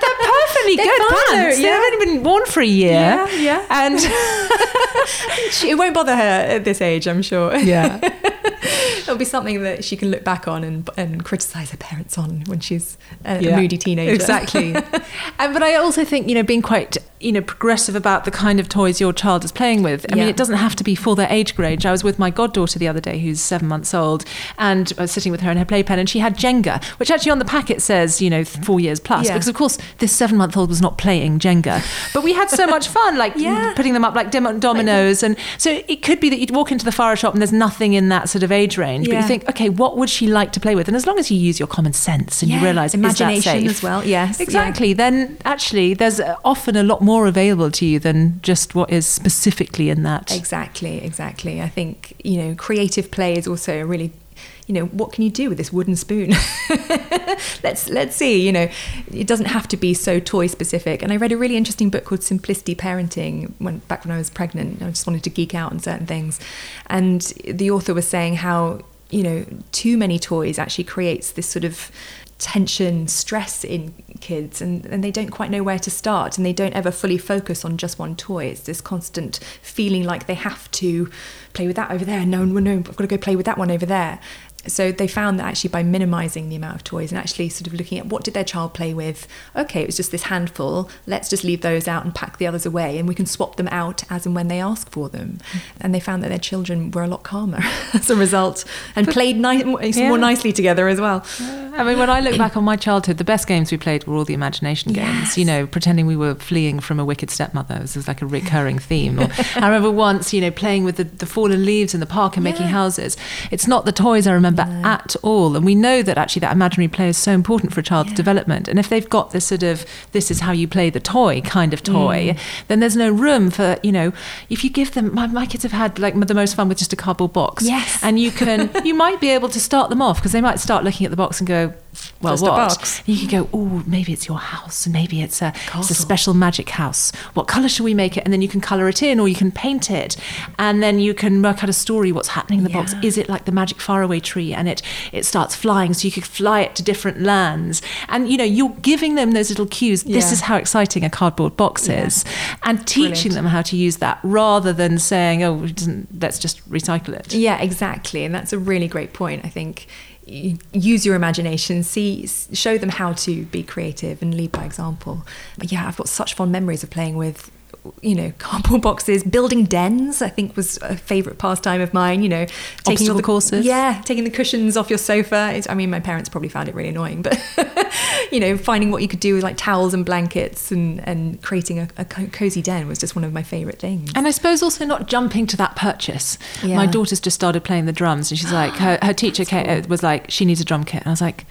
perfectly they're good months. Yeah. They've only been born for a year. Yeah, yeah. And [LAUGHS] [LAUGHS] it won't bother her at this age, I'm sure. Yeah. [LAUGHS] It'll be something that she can look back on and, and criticize her parents on when she's a yeah, moody teenager. Exactly. and, but I also think, you know, being quite you know progressive about the kind of toys your child is playing with. I yeah. mean, it doesn't have to be for their age grade. I was with my goddaughter the other day, who's seven months old, and I was sitting with her in her playpen, and she had Jenga, which actually on the packet says you know four years plus, yeah. because of course this seven-month-old was not playing Jenga, but we had so much [LAUGHS] fun, like yeah. putting them up like dominoes, and so it could be that you'd walk into the FARA shop and there's nothing in that sort of age range, but you think, okay, what would she like to play with? And as long as you use your common sense and you realise imagination as well, yes, exactly, then actually there's uh, often a lot more more available to you than just what is specifically in that. Exactly, exactly. I think, you know, creative play is also a really you know what can you do with this wooden spoon [LAUGHS] let's let's see you know it doesn't have to be so toy specific and i read a really interesting book called simplicity parenting when back when i was pregnant i just wanted to geek out on certain things and the author was saying how you know too many toys actually creates this sort of tension, stress in kids, and, and they don't quite know where to start, and they don't ever fully focus on just one toy. It's this constant feeling like they have to play with that over there. No, no, no, I've got to go play with that one over there so they found that actually by minimizing the amount of toys and actually sort of looking at what did their child play with okay it was just this handful let's just leave those out and pack the others away and we can swap them out as and when they ask for them. Mm. And they found that their children were a lot calmer [LAUGHS] as a result and but, played ni- yeah. more nicely together as well. I mean when i look back on my childhood the best games we played were all the imagination games yes. you know pretending we were fleeing from a wicked stepmother. This is like a recurring theme. Or, [LAUGHS] i remember once you know playing with the, the fallen leaves in the park and yeah. making houses. It's not the toys i remember remember at all. And we know that actually that imaginary play is so important for a child's yeah. development. And if they've got this sort of this is how you play the toy kind of toy, mm. then there's no room for you know if you give them. My, my kids have had like the most fun with just a cardboard box. Yes, and you can [LAUGHS] you might be able to start them off because they might start looking at the box and go, well, Just what? You could go, oh, maybe it's your house, maybe it's a, it's a special magic house. What colour should we make it? And then you can colour it in, or you can paint it, and then you can work out a story. What's happening in the yeah. box? Is it like the magic faraway tree, and it it starts flying, so you could fly it to different lands, and you know you're giving them those little cues. Yeah. This is how exciting a cardboard box yeah. is, and teaching Brilliant. them how to use that rather than saying, oh, let's just recycle it. Yeah, exactly, and that's a really great point. I think use your imagination see show them how to be creative and lead by example but yeah i've got such fond memories of playing with you know, cardboard boxes, building dens. I think was a favourite pastime of mine. You know, taking all the courses. Yeah, taking the cushions off your sofa. It's, I mean, my parents probably found it really annoying, but [LAUGHS] you know, finding what you could do with like towels and blankets and and creating a, a cozy den was just one of my favourite things. And I suppose also not jumping to that purchase. Yeah. My daughter's just started playing the drums, and she's like, her, her teacher [GASPS] cool. was like, she needs a drum kit, and I was like.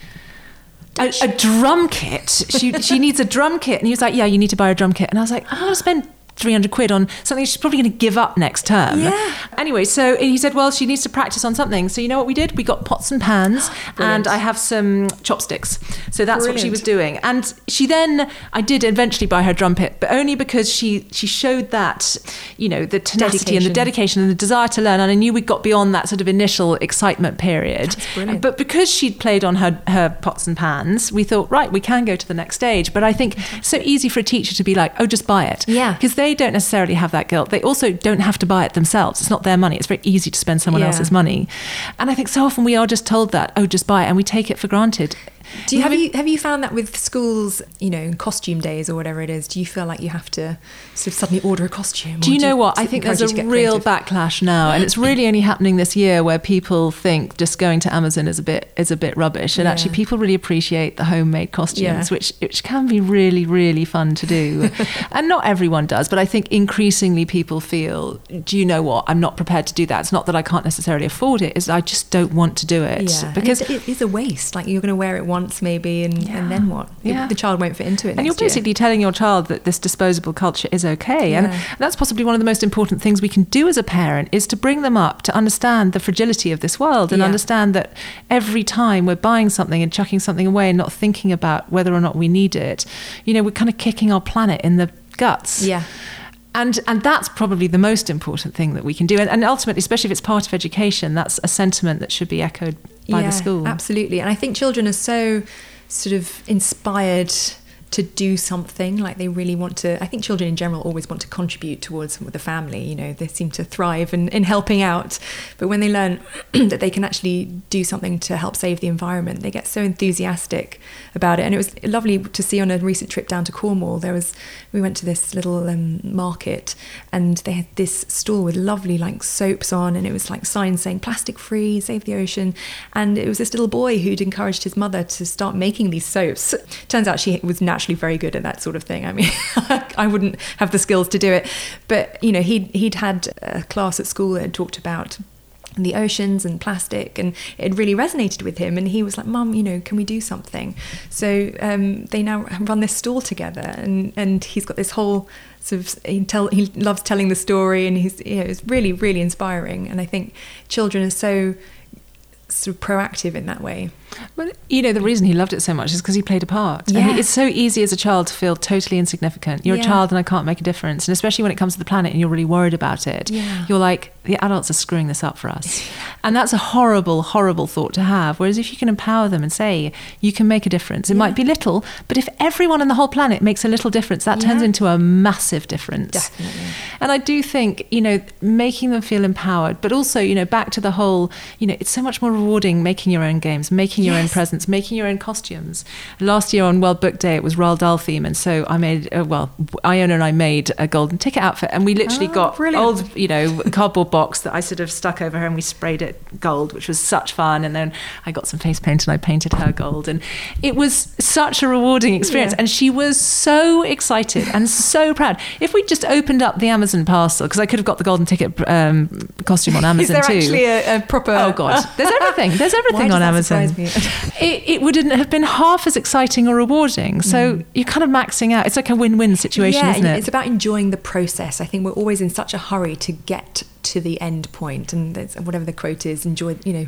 A, a, drum kit. She she needs a drum kit, and he was like, "Yeah, you need to buy a drum kit." And I was like, "I'm going to spend 300 quid on something she's probably going to give up next term. Yeah. Anyway, so he said, well, she needs to practice on something. So you know what we did? We got pots and pans [GASPS] and I have some chopsticks. So that's Brilliant. what she was doing. And she then, I did eventually buy her drum kit, but only because she, she showed that, you know, the tenacity dedication. and the dedication and the desire to learn. And I knew we got beyond that sort of initial excitement period. But because she'd played on her, her pots and pans, we thought, right, we can go to the next stage. But I think it's so easy for a teacher to be like, oh, just buy it. Yeah. Because they don't necessarily have that guilt. They also don't have to buy it themselves. It's not their money. It's very easy to spend someone yeah. else's money. And I think so often we are just told that, oh, just buy it, and we take it for granted. Do you have you have you found that with schools, you know, costume days or whatever it is? Do you feel like you have to sort of suddenly order a costume? Do you know what? I think there's a real backlash now, and it's really only happening this year where people think just going to Amazon is a bit is a bit rubbish, and yeah. actually people really appreciate the homemade costumes, yeah. which which can be really really fun to do, [LAUGHS] and not everyone does, but I think increasingly people feel, do you know what? I'm not prepared to do that. It's not that I can't necessarily afford it; is I just don't want to do it yeah. because it is a waste. Like you're going to wear it once once maybe and, yeah. and then what yeah. the child won't fit into it and you're basically year. telling your child that this disposable culture is okay yeah. and that's possibly one of the most important things we can do as a parent is to bring them up to understand the fragility of this world and understand that every time we're buying something and chucking something away and not thinking about whether or not we need it you know we're kind of kicking our planet in the guts yeah and and that's probably the most important thing that we can do and, and ultimately especially if it's part of education that's a sentiment that should be echoed by yeah, the school. absolutely. And i think children are so sort of inspired to do something like they really want to i think children in general always want to contribute towards the family you know they seem to thrive in, in helping out. But when they learn [CLEARS THROAT] that they can actually do something to help save the environment they get so enthusiastic about it. And it was lovely to see on a recent trip down to cornwall there was we went to this little um, market and they had this stall with lovely like soaps on and it was like signs saying plastic free save the ocean. And it was this little boy who'd encouraged his mother to start making these soaps. Turns out she was naturally actually very good at that sort of thing. I mean, [LAUGHS] I wouldn't have the skills to do it, but you know, he'd he'd had a class at school that had talked about the oceans and plastic and it really resonated with him. And he was like mum you know can we do something? So um, they now run this stall together and and he's got this whole sort of he tell he loves telling the story and he's you know it's really really inspiring. And i think children are so sort of proactive in that way well, you know, the reason he loved it so much is because he played a part. Yeah. it's so easy as a child to feel totally insignificant. You're yeah. a child and I can't make a difference. And especially when it comes to the planet and you're really worried about it, yeah. you're like, the adults are screwing this up for us. [LAUGHS] And that's a horrible, horrible thought to have. Whereas if you can empower them and say, you can make a difference, it might be little, but if everyone on the whole planet makes a little difference, that turns into a massive difference. Definitely. And I do think, you know, making them feel empowered, but also, you know, back to the whole, you know, it's so much more rewarding making your own games, making making your yes. own presents, making your own costumes. Last year on World Book Day, it was Roald Dahl theme, and so I made uh, well, Iona and I made a golden ticket outfit, and we literally oh, got brilliant. old, you know, cardboard box that I sort of stuck over her, and we sprayed it gold, which was such fun. And then I got some face paint, and I painted her gold, and it was such a rewarding experience. Yeah. And she was so excited and so proud. If we just opened up the Amazon parcel, because I could have got the golden ticket um, costume on [LAUGHS] Amazon Is there too. actually a, a proper? Oh God, there's everything. There's [LAUGHS] everything on Amazon. [LAUGHS] it, it, wouldn't have been half as exciting or rewarding. So mm. you're kind of maxing out. It's like a win-win situation, yeah, isn't it? It's about enjoying the process. I think we're always in such a hurry to get to the end point, and whatever the quote is, enjoy. You know,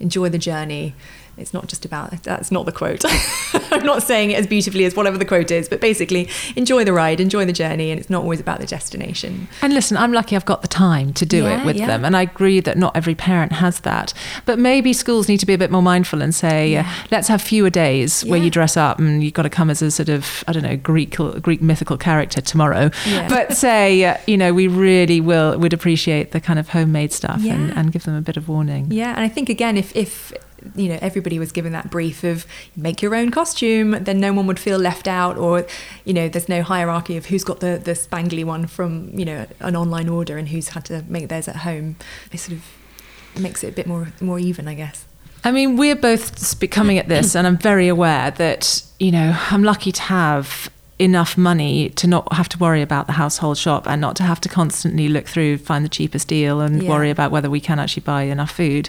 enjoy the journey it's not just about that's not the quote. [LAUGHS] I'm not saying it as beautifully as whatever the quote is but basically enjoy the ride enjoy the journey and it's not always about the destination. And listen i'm lucky i've got the time to do yeah, it with yeah. them and i agree that not every parent has that. But maybe schools need to be a bit more mindful and say yeah. let's have fewer days where you dress up and you've got to come as a sort of i don't know greek greek mythical character tomorrow. But say uh, you know we really will would appreciate the kind of homemade stuff and, and give them a bit of warning. Yeah and i think again if if you know everybody was given that brief of make your own costume then no one would feel left out or you know there's no hierarchy of who's got the the spangly one from you know an online order and who's had to make theirs at home. It sort of makes it a bit more more even i guess. I mean, we're both coming at this, and I'm very aware that, you know, I'm lucky to have enough money to not have to worry about the household shop and not to have to constantly look through, find the cheapest deal, and yeah. worry about whether we can actually buy enough food.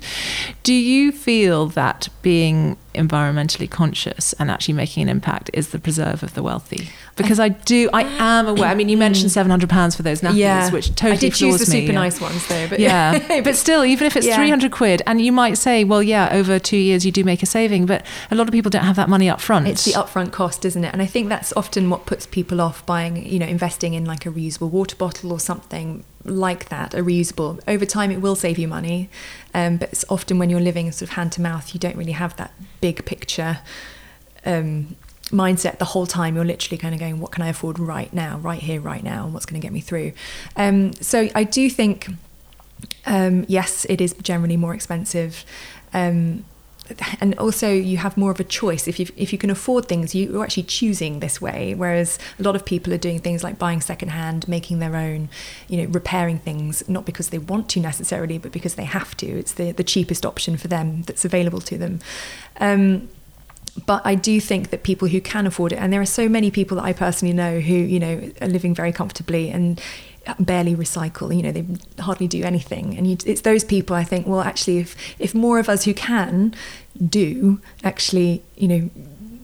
Do you feel that being environmentally conscious and actually making an impact is the preserve of the wealthy? Because I, I do, I am aware. I mean, you mentioned mm. seven hundred pounds for those nappies, yeah. which totally I did choose the super nice ones though, but yeah, [LAUGHS] but still, even if it's yeah. three hundred quid, and you might say, well, yeah, over two years you do make a saving, but a lot of people don't have that money up front. It's the upfront cost, isn't it? And I think that's often what puts people off buying, you know, investing in like a reusable water bottle or something like that, a reusable. Over time, it will save you money, um, but it's often when you're living sort of hand to mouth, you don't really have that big picture um, mindset the whole time. You're literally kind of going, what can I afford right now, right here, right now, and what's going to get me through. Um, so I do think, um, yes, it is generally more expensive. Um, and also you have more of a choice. If you if you can afford things you're actually choosing this way whereas a lot of people are doing things like buying secondhand making their own you know repairing things not because they want to necessarily but because they have to. It's the the cheapest option for them that's available to them. Um, but I do think that people who can afford it, and there are so many people that I personally know who, you know, are living very comfortably and barely recycle. You know, they hardly do anything, and you, it's those people. I think, well, actually, if if more of us who can do actually, you know,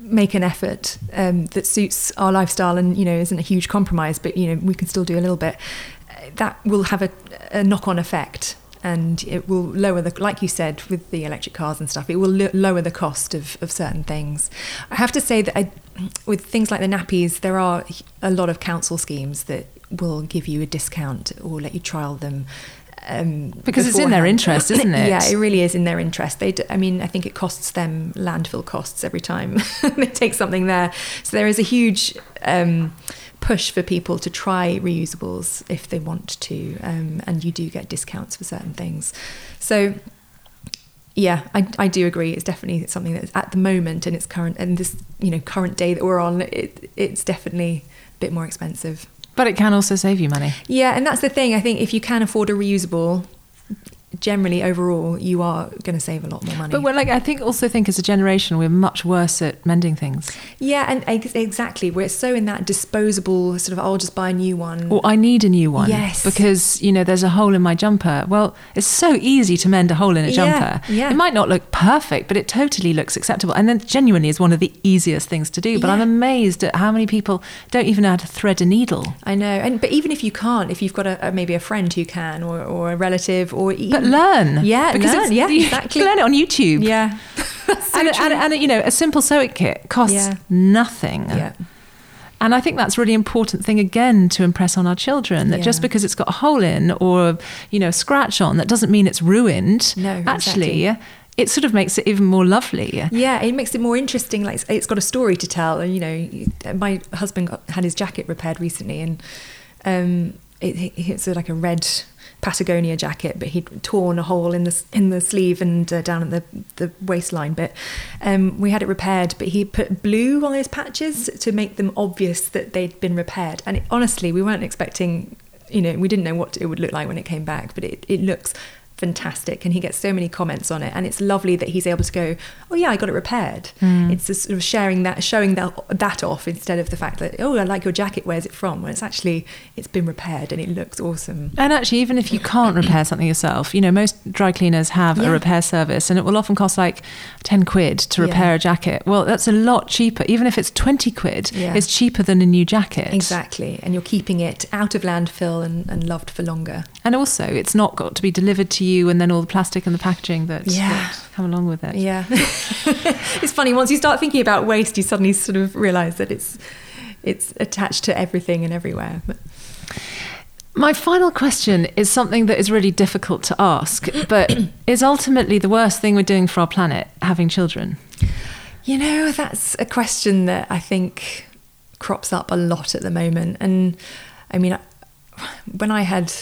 make an effort um, that suits our lifestyle and you know isn't a huge compromise, but you know we can still do a little bit. That will have a, a knock-on effect and it will lower the like you said with the electric cars and stuff it will lo- lower the cost of, of certain things i have to say that I, with things like the nappies there are a lot of council schemes that will give you a discount or let you trial them Um, because beforehand. it's in their interest, isn't [LAUGHS] it? yeah, it really is in their interest. They, do, I mean, I think it costs them landfill costs every time [LAUGHS] they take something there. So there is a huge um, push for people to try reusables if they want to, um, and you do get discounts for certain things. So yeah, I, I do agree. It's definitely something that's at the moment in its current and this you know current day that we're on. It, it's definitely a bit more expensive. But it can also save you money. Yeah, and that's the thing. I think if you can afford a reusable, generally overall you are going to save a lot more money. But we're like i think also think as a generation we're much worse at mending things. Yeah and ex- exactly. We're so in that disposable sort of i'll just buy a new one. Or i need a new one. Yes. Because you know there's a hole in my jumper. Well it's so easy to mend a hole in a jumper. yeah, yeah. it might not look perfect but it totally looks acceptable. And then genuinely is one of the easiest things to do. But yeah. i'm amazed at how many people don't even know how to thread a needle. I know. And but even if you can't if you've got a, a maybe a friend who can or, or a relative or even but learn. Yeah, because learn. yeah, exactly. [LAUGHS] learn it on YouTube. Yeah, so [LAUGHS] and, and, and, you know, a simple sewing kit costs yeah. nothing. Yeah. And I think that's really important thing again to impress on our children that yeah. just because it's got a hole in or you know a scratch on, that doesn't mean it's ruined. No, actually. Exactly it sort of makes it even more lovely. Yeah, it makes it more interesting. Like it's got a story to tell. And you know, my husband got, had his jacket repaired recently, and um, it, it's like a red Patagonia jacket, but he'd torn a hole in the in the sleeve and uh, down at the the waistline bit. Um, we had it repaired, but he put blue on his patches to make them obvious that they'd been repaired. And it, honestly, we weren't expecting. You know, we didn't know what it would look like when it came back, but it, it looks fantastic and he gets so many comments on it. And it's lovely that he's able to go oh yeah i got it repaired. Mm. it's just sort of sharing that showing that that off instead of the fact that oh i like your jacket. Where's it from? When it's actually it's been repaired and it looks awesome. And actually even if you can't repair something yourself you know most dry cleaners have yeah. a repair service and it will often cost like 10 quid to repair yeah. a jacket. Well that's a lot cheaper. Even if it's 20 quid yeah. it's cheaper than a new jacket. Exactly. And you're keeping it out of landfill and, and loved for longer. And also it's not got to be delivered to you you and then all the plastic and the packaging that, yeah. that come along with it. Yeah. [LAUGHS] it's funny, once you start thinking about waste, you suddenly sort of realise that it's it's attached to everything and everywhere. But. My final question is something that is really difficult to ask, but [COUGHS] is ultimately the worst thing we're doing for our planet having children? You know, that's a question that I think crops up a lot at the moment. And I mean, when I had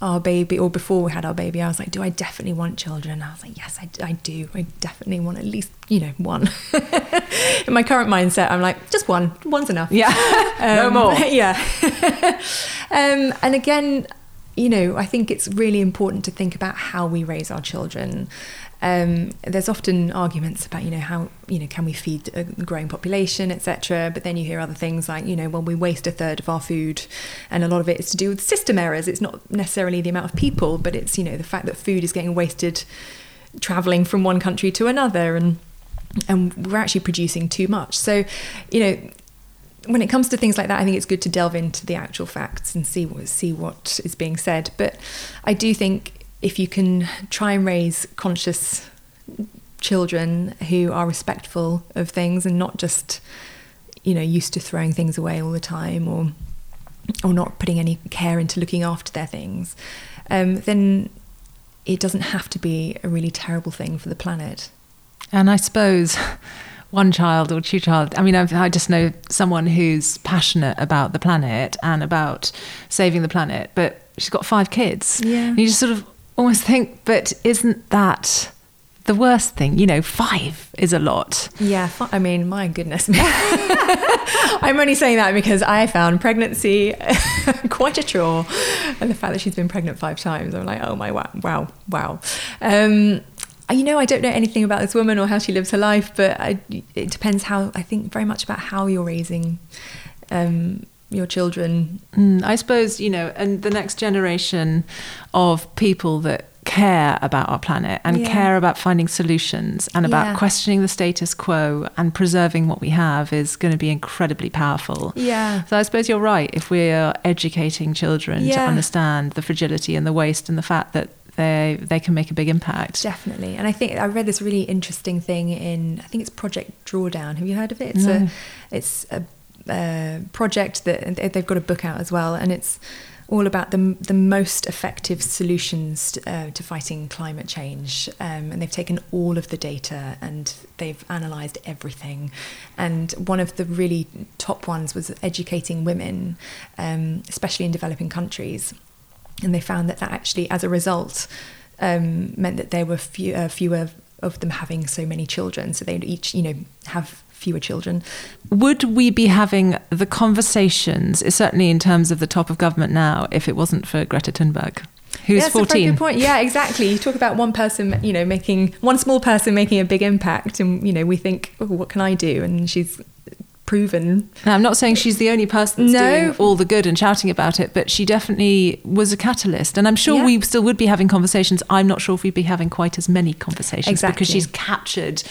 our baby, or before we had our baby, I was like, do I definitely want children? I was like, yes, I, I do. I definitely want at least, you know, one. [LAUGHS] In my current mindset, I'm like, just one. One's enough. Yeah. [LAUGHS] Um, no more. [LAUGHS] Yeah. um, and again, you know, I think it's really important to think about how we raise our children. Um, there's often arguments about you know how you know can we feed a growing population etc but then you hear other things like you know well we waste a third of our food and a lot of it is to do with system errors it's not necessarily the amount of people but it's you know the fact that food is getting wasted traveling from one country to another and and we're actually producing too much so you know when it comes to things like that, I think it's good to delve into the actual facts and see what see what is being said. But I do think if you can try and raise conscious children who are respectful of things and not just you know used to throwing things away all the time or or not putting any care into looking after their things um, then it doesn't have to be a really terrible thing for the planet. And i suppose [LAUGHS] one child or two child i mean I've, i just know someone who's passionate about the planet and about saving the planet but she's got five kids. Yeah. And you just sort of almost think, but isn't that the worst thing? You know, five is a lot. Yeah, I mean, my goodness. [LAUGHS] I'm only saying that because I found pregnancy [LAUGHS] quite a chore. And the fact that she's been pregnant five times, I'm like, oh my, wow, wow, wow. Um, you know, I don't know anything about this woman or how she lives her life, but I, it depends how, I think very much about how you're raising um, your children. Mm, I suppose, you know, and the next generation of people that care about our planet and yeah. care about finding solutions and about yeah. questioning the status quo and preserving what we have is going to be incredibly powerful. Yeah. So I suppose you're right if we're educating children yeah. to understand the fragility and the waste and the fact that they they can make a big impact. Definitely. And I think I read this really interesting thing in I think it's Project Drawdown. Have you heard of it? It's no. a it's a uh, project that they've got a book out as well, and it's all about the, the most effective solutions uh, to fighting climate change. Um, and they've taken all of the data and they've analysed everything. And one of the really top ones was educating women, um, especially in developing countries. And they found that that actually, as a result, um, meant that there were few, uh, fewer of them having so many children. So they'd each, you know, have fewer children. Would we be having the conversations, eh, certainly in terms of the top of government now, if it wasn't for Greta Thunberg? Who's yeah, 14? good point. Yeah, exactly. You talk about one person, you know, making one small person making a big impact, and you know, we think, oh, what can I do? And she's proven. Now, I'm not saying she's the only person that's no. doing all the good and shouting about it, but she definitely was a catalyst. And I'm sure yeah. we still would be having conversations. I'm not sure if we'd be having quite as many conversations exactly. because she's captured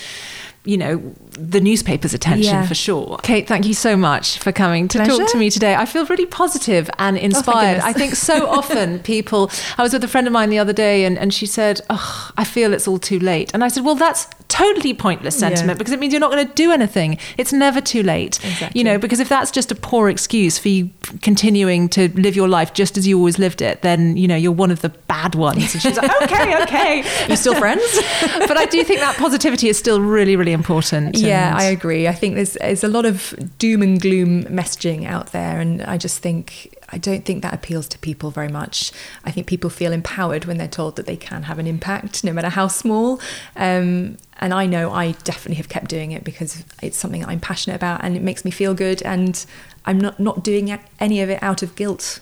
you know, the newspaper's attention yeah. for sure. Kate, thank you so much for coming to Pleasure. talk to me today. I feel really positive and oh, inspired. Oh, I think so [LAUGHS] often people, I was with a friend of mine the other day and, and she said, Oh, I feel it's all too late. And I said, Well, that's totally pointless sentiment yeah. because it means you're not going to do anything. It's never too late. Exactly. You know, because if that's just a poor excuse for you continuing to live your life just as you always lived it, then, you know, you're one of the bad ones. And she's like, [LAUGHS] okay, okay. You're still friends? [LAUGHS] but I do think that positivity is still really, really important. Yeah, I agree. I think there's, there's a lot of doom and gloom messaging out there. And I just think I don't think that appeals to people very much. I think people feel empowered when they're told that they can have an impact, no matter how small. Um, and I know I definitely have kept doing it because it's something I'm passionate about and it makes me feel good. And I'm not, not doing any of it out of guilt.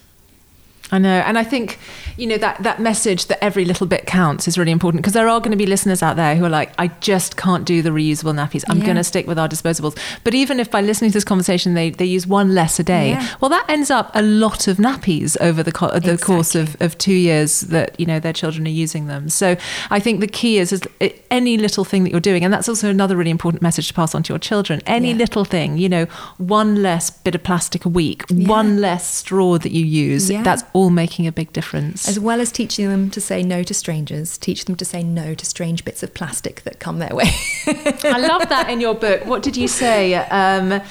I know. And I think, you know, that, that message that every little bit counts is really important because there are going to be listeners out there who are like, I just can't do the reusable nappies. I'm yeah. going to stick with our disposables. But even if by listening to this conversation, they, they use one less a day, yeah. well, that ends up a lot of nappies over the, co- the exactly. course of, of two years that, you know, their children are using them. So I think the key is, is any little thing that you're doing, and that's also another really important message to pass on to your children, any yeah. little thing, you know, one less bit of plastic a week, one less straw that you use, that's all making a big difference. As well as teaching them to say no to strangers, teach them to say no to strange bits of plastic that come their way. [LAUGHS] I love that in your book. What did you say? Um,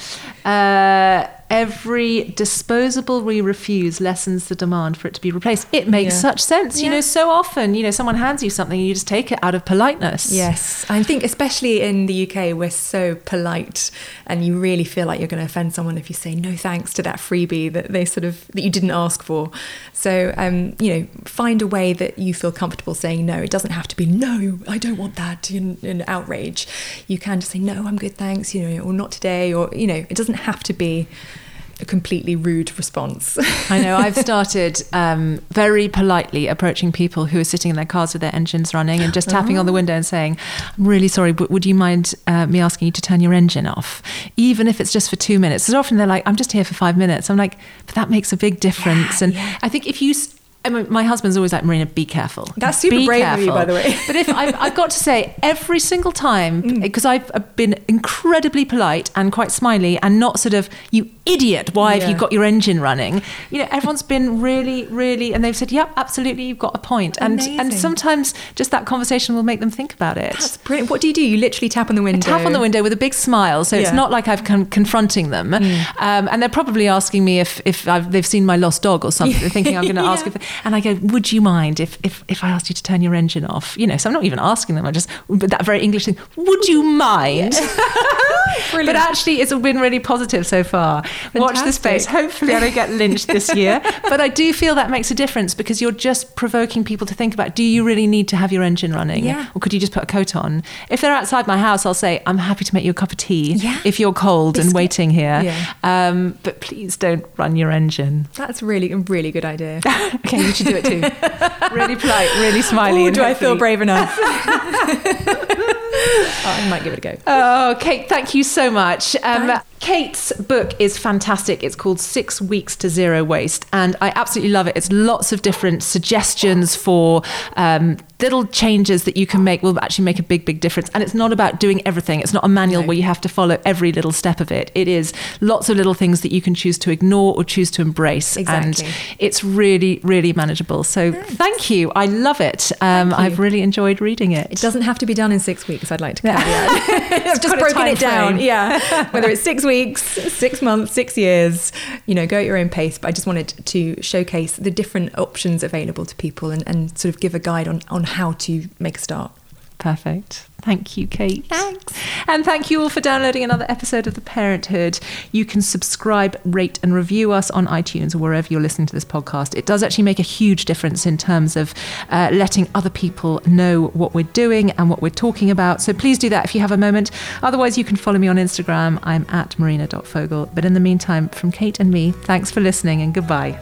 uh, every disposable we refuse lessens the demand for it to be replaced. It makes yeah. such sense. Yeah. You know, so often, you know, someone hands you something and you just take it out of politeness. Yes. I think especially in the UK, we're so polite and you really feel like you're going to offend someone if you say no thanks to that freebie that they sort of, that you didn't ask for. So, um, you know, find a way that you feel comfortable saying no. It doesn't have to be, no, I don't want that in, in outrage. You can just say, no, I'm good, thanks, you know, or not today, or, you know, it doesn't have to be a completely rude response. [LAUGHS] I know. I've started um, very politely approaching people who are sitting in their cars with their engines running and just tapping oh. on the oh. window and saying, "I'm really sorry, but would you mind uh, me asking you to turn your engine off, even if it's just for two minutes?" Because often they're like, "I'm just here for five minutes." I'm like, "But that makes a big difference." Yeah, and yeah. I think if you I mean, my husband's always like, Marina, be careful. That's super be brave careful. of you, by the way. [LAUGHS] but if I've, I've, got to say, every single time, because mm. I've been incredibly polite and quite smiley and not sort of, you idiot, why yeah. have you got your engine running? You know, everyone's been really, really, and they've said, yep, absolutely, you've got a point. And, and sometimes just that conversation will make them think about it. That's brilliant. What do you do? You literally tap on the window. I tap on the window with a big smile. So yeah. it's not like I've come confronting them. Mm. Um, and they're probably asking me if, if I've, they've seen my lost dog or something, They're thinking I'm going [LAUGHS] to ask if, and I go, would you mind if, if, if I asked you to turn your engine off? You know, so I'm not even asking them. I just, but that very English thing, would you mind? [LAUGHS] but actually, it's been really positive so far. Fantastic. Watch the space. Hopefully, I don't get lynched this year. [LAUGHS] but I do feel that makes a difference because you're just provoking people to think about do you really need to have your engine running? Yeah. Or could you just put a coat on? If they're outside my house, I'll say, I'm happy to make you a cup of tea yeah. if you're cold and waiting here. Yeah. Um, but please don't run your engine. That's really a really good idea. [LAUGHS] okay, you should do it too. [LAUGHS] really polite, really smiley. Ooh, do I feel brave enough? [LAUGHS] [LAUGHS] oh, I might give it a go. Oh, Kate, thank you so much. Um, Kate's book is fantastic. It's called Six Weeks to Zero Waste, and I absolutely love it. It's lots of different suggestions for um, little changes that you can make will actually make a big, big difference. And it's not about doing everything. It's not a manual no. where you have to follow every little step of it. It is lots of little things that you can choose to ignore or choose to embrace. Exactly. And it's really, really manageable. So nice. thank you. I love it. Um, I've really enjoyed reading it. It doesn't have to be done in six weeks. I'd like to [LAUGHS] caveat. [LAUGHS] I've just broken it down. Yeah, [LAUGHS] whether it's six weeks weeks, six months, six years, you know, go at your own pace. But I just wanted to showcase the different options available to people and, and sort of give a guide on, on how to make a start. Perfect. Thank you, Kate. Thanks. And thank you all for downloading another episode of The Parenthood. You can subscribe, rate, and review us on iTunes or wherever you're listening to this podcast. It does actually make a huge difference in terms of uh, letting other people know what we're doing and what we're talking about. So please do that if you have a moment. Otherwise, you can follow me on Instagram. I'm at marina.fogle. But in the meantime, from Kate and me, thanks for listening and goodbye.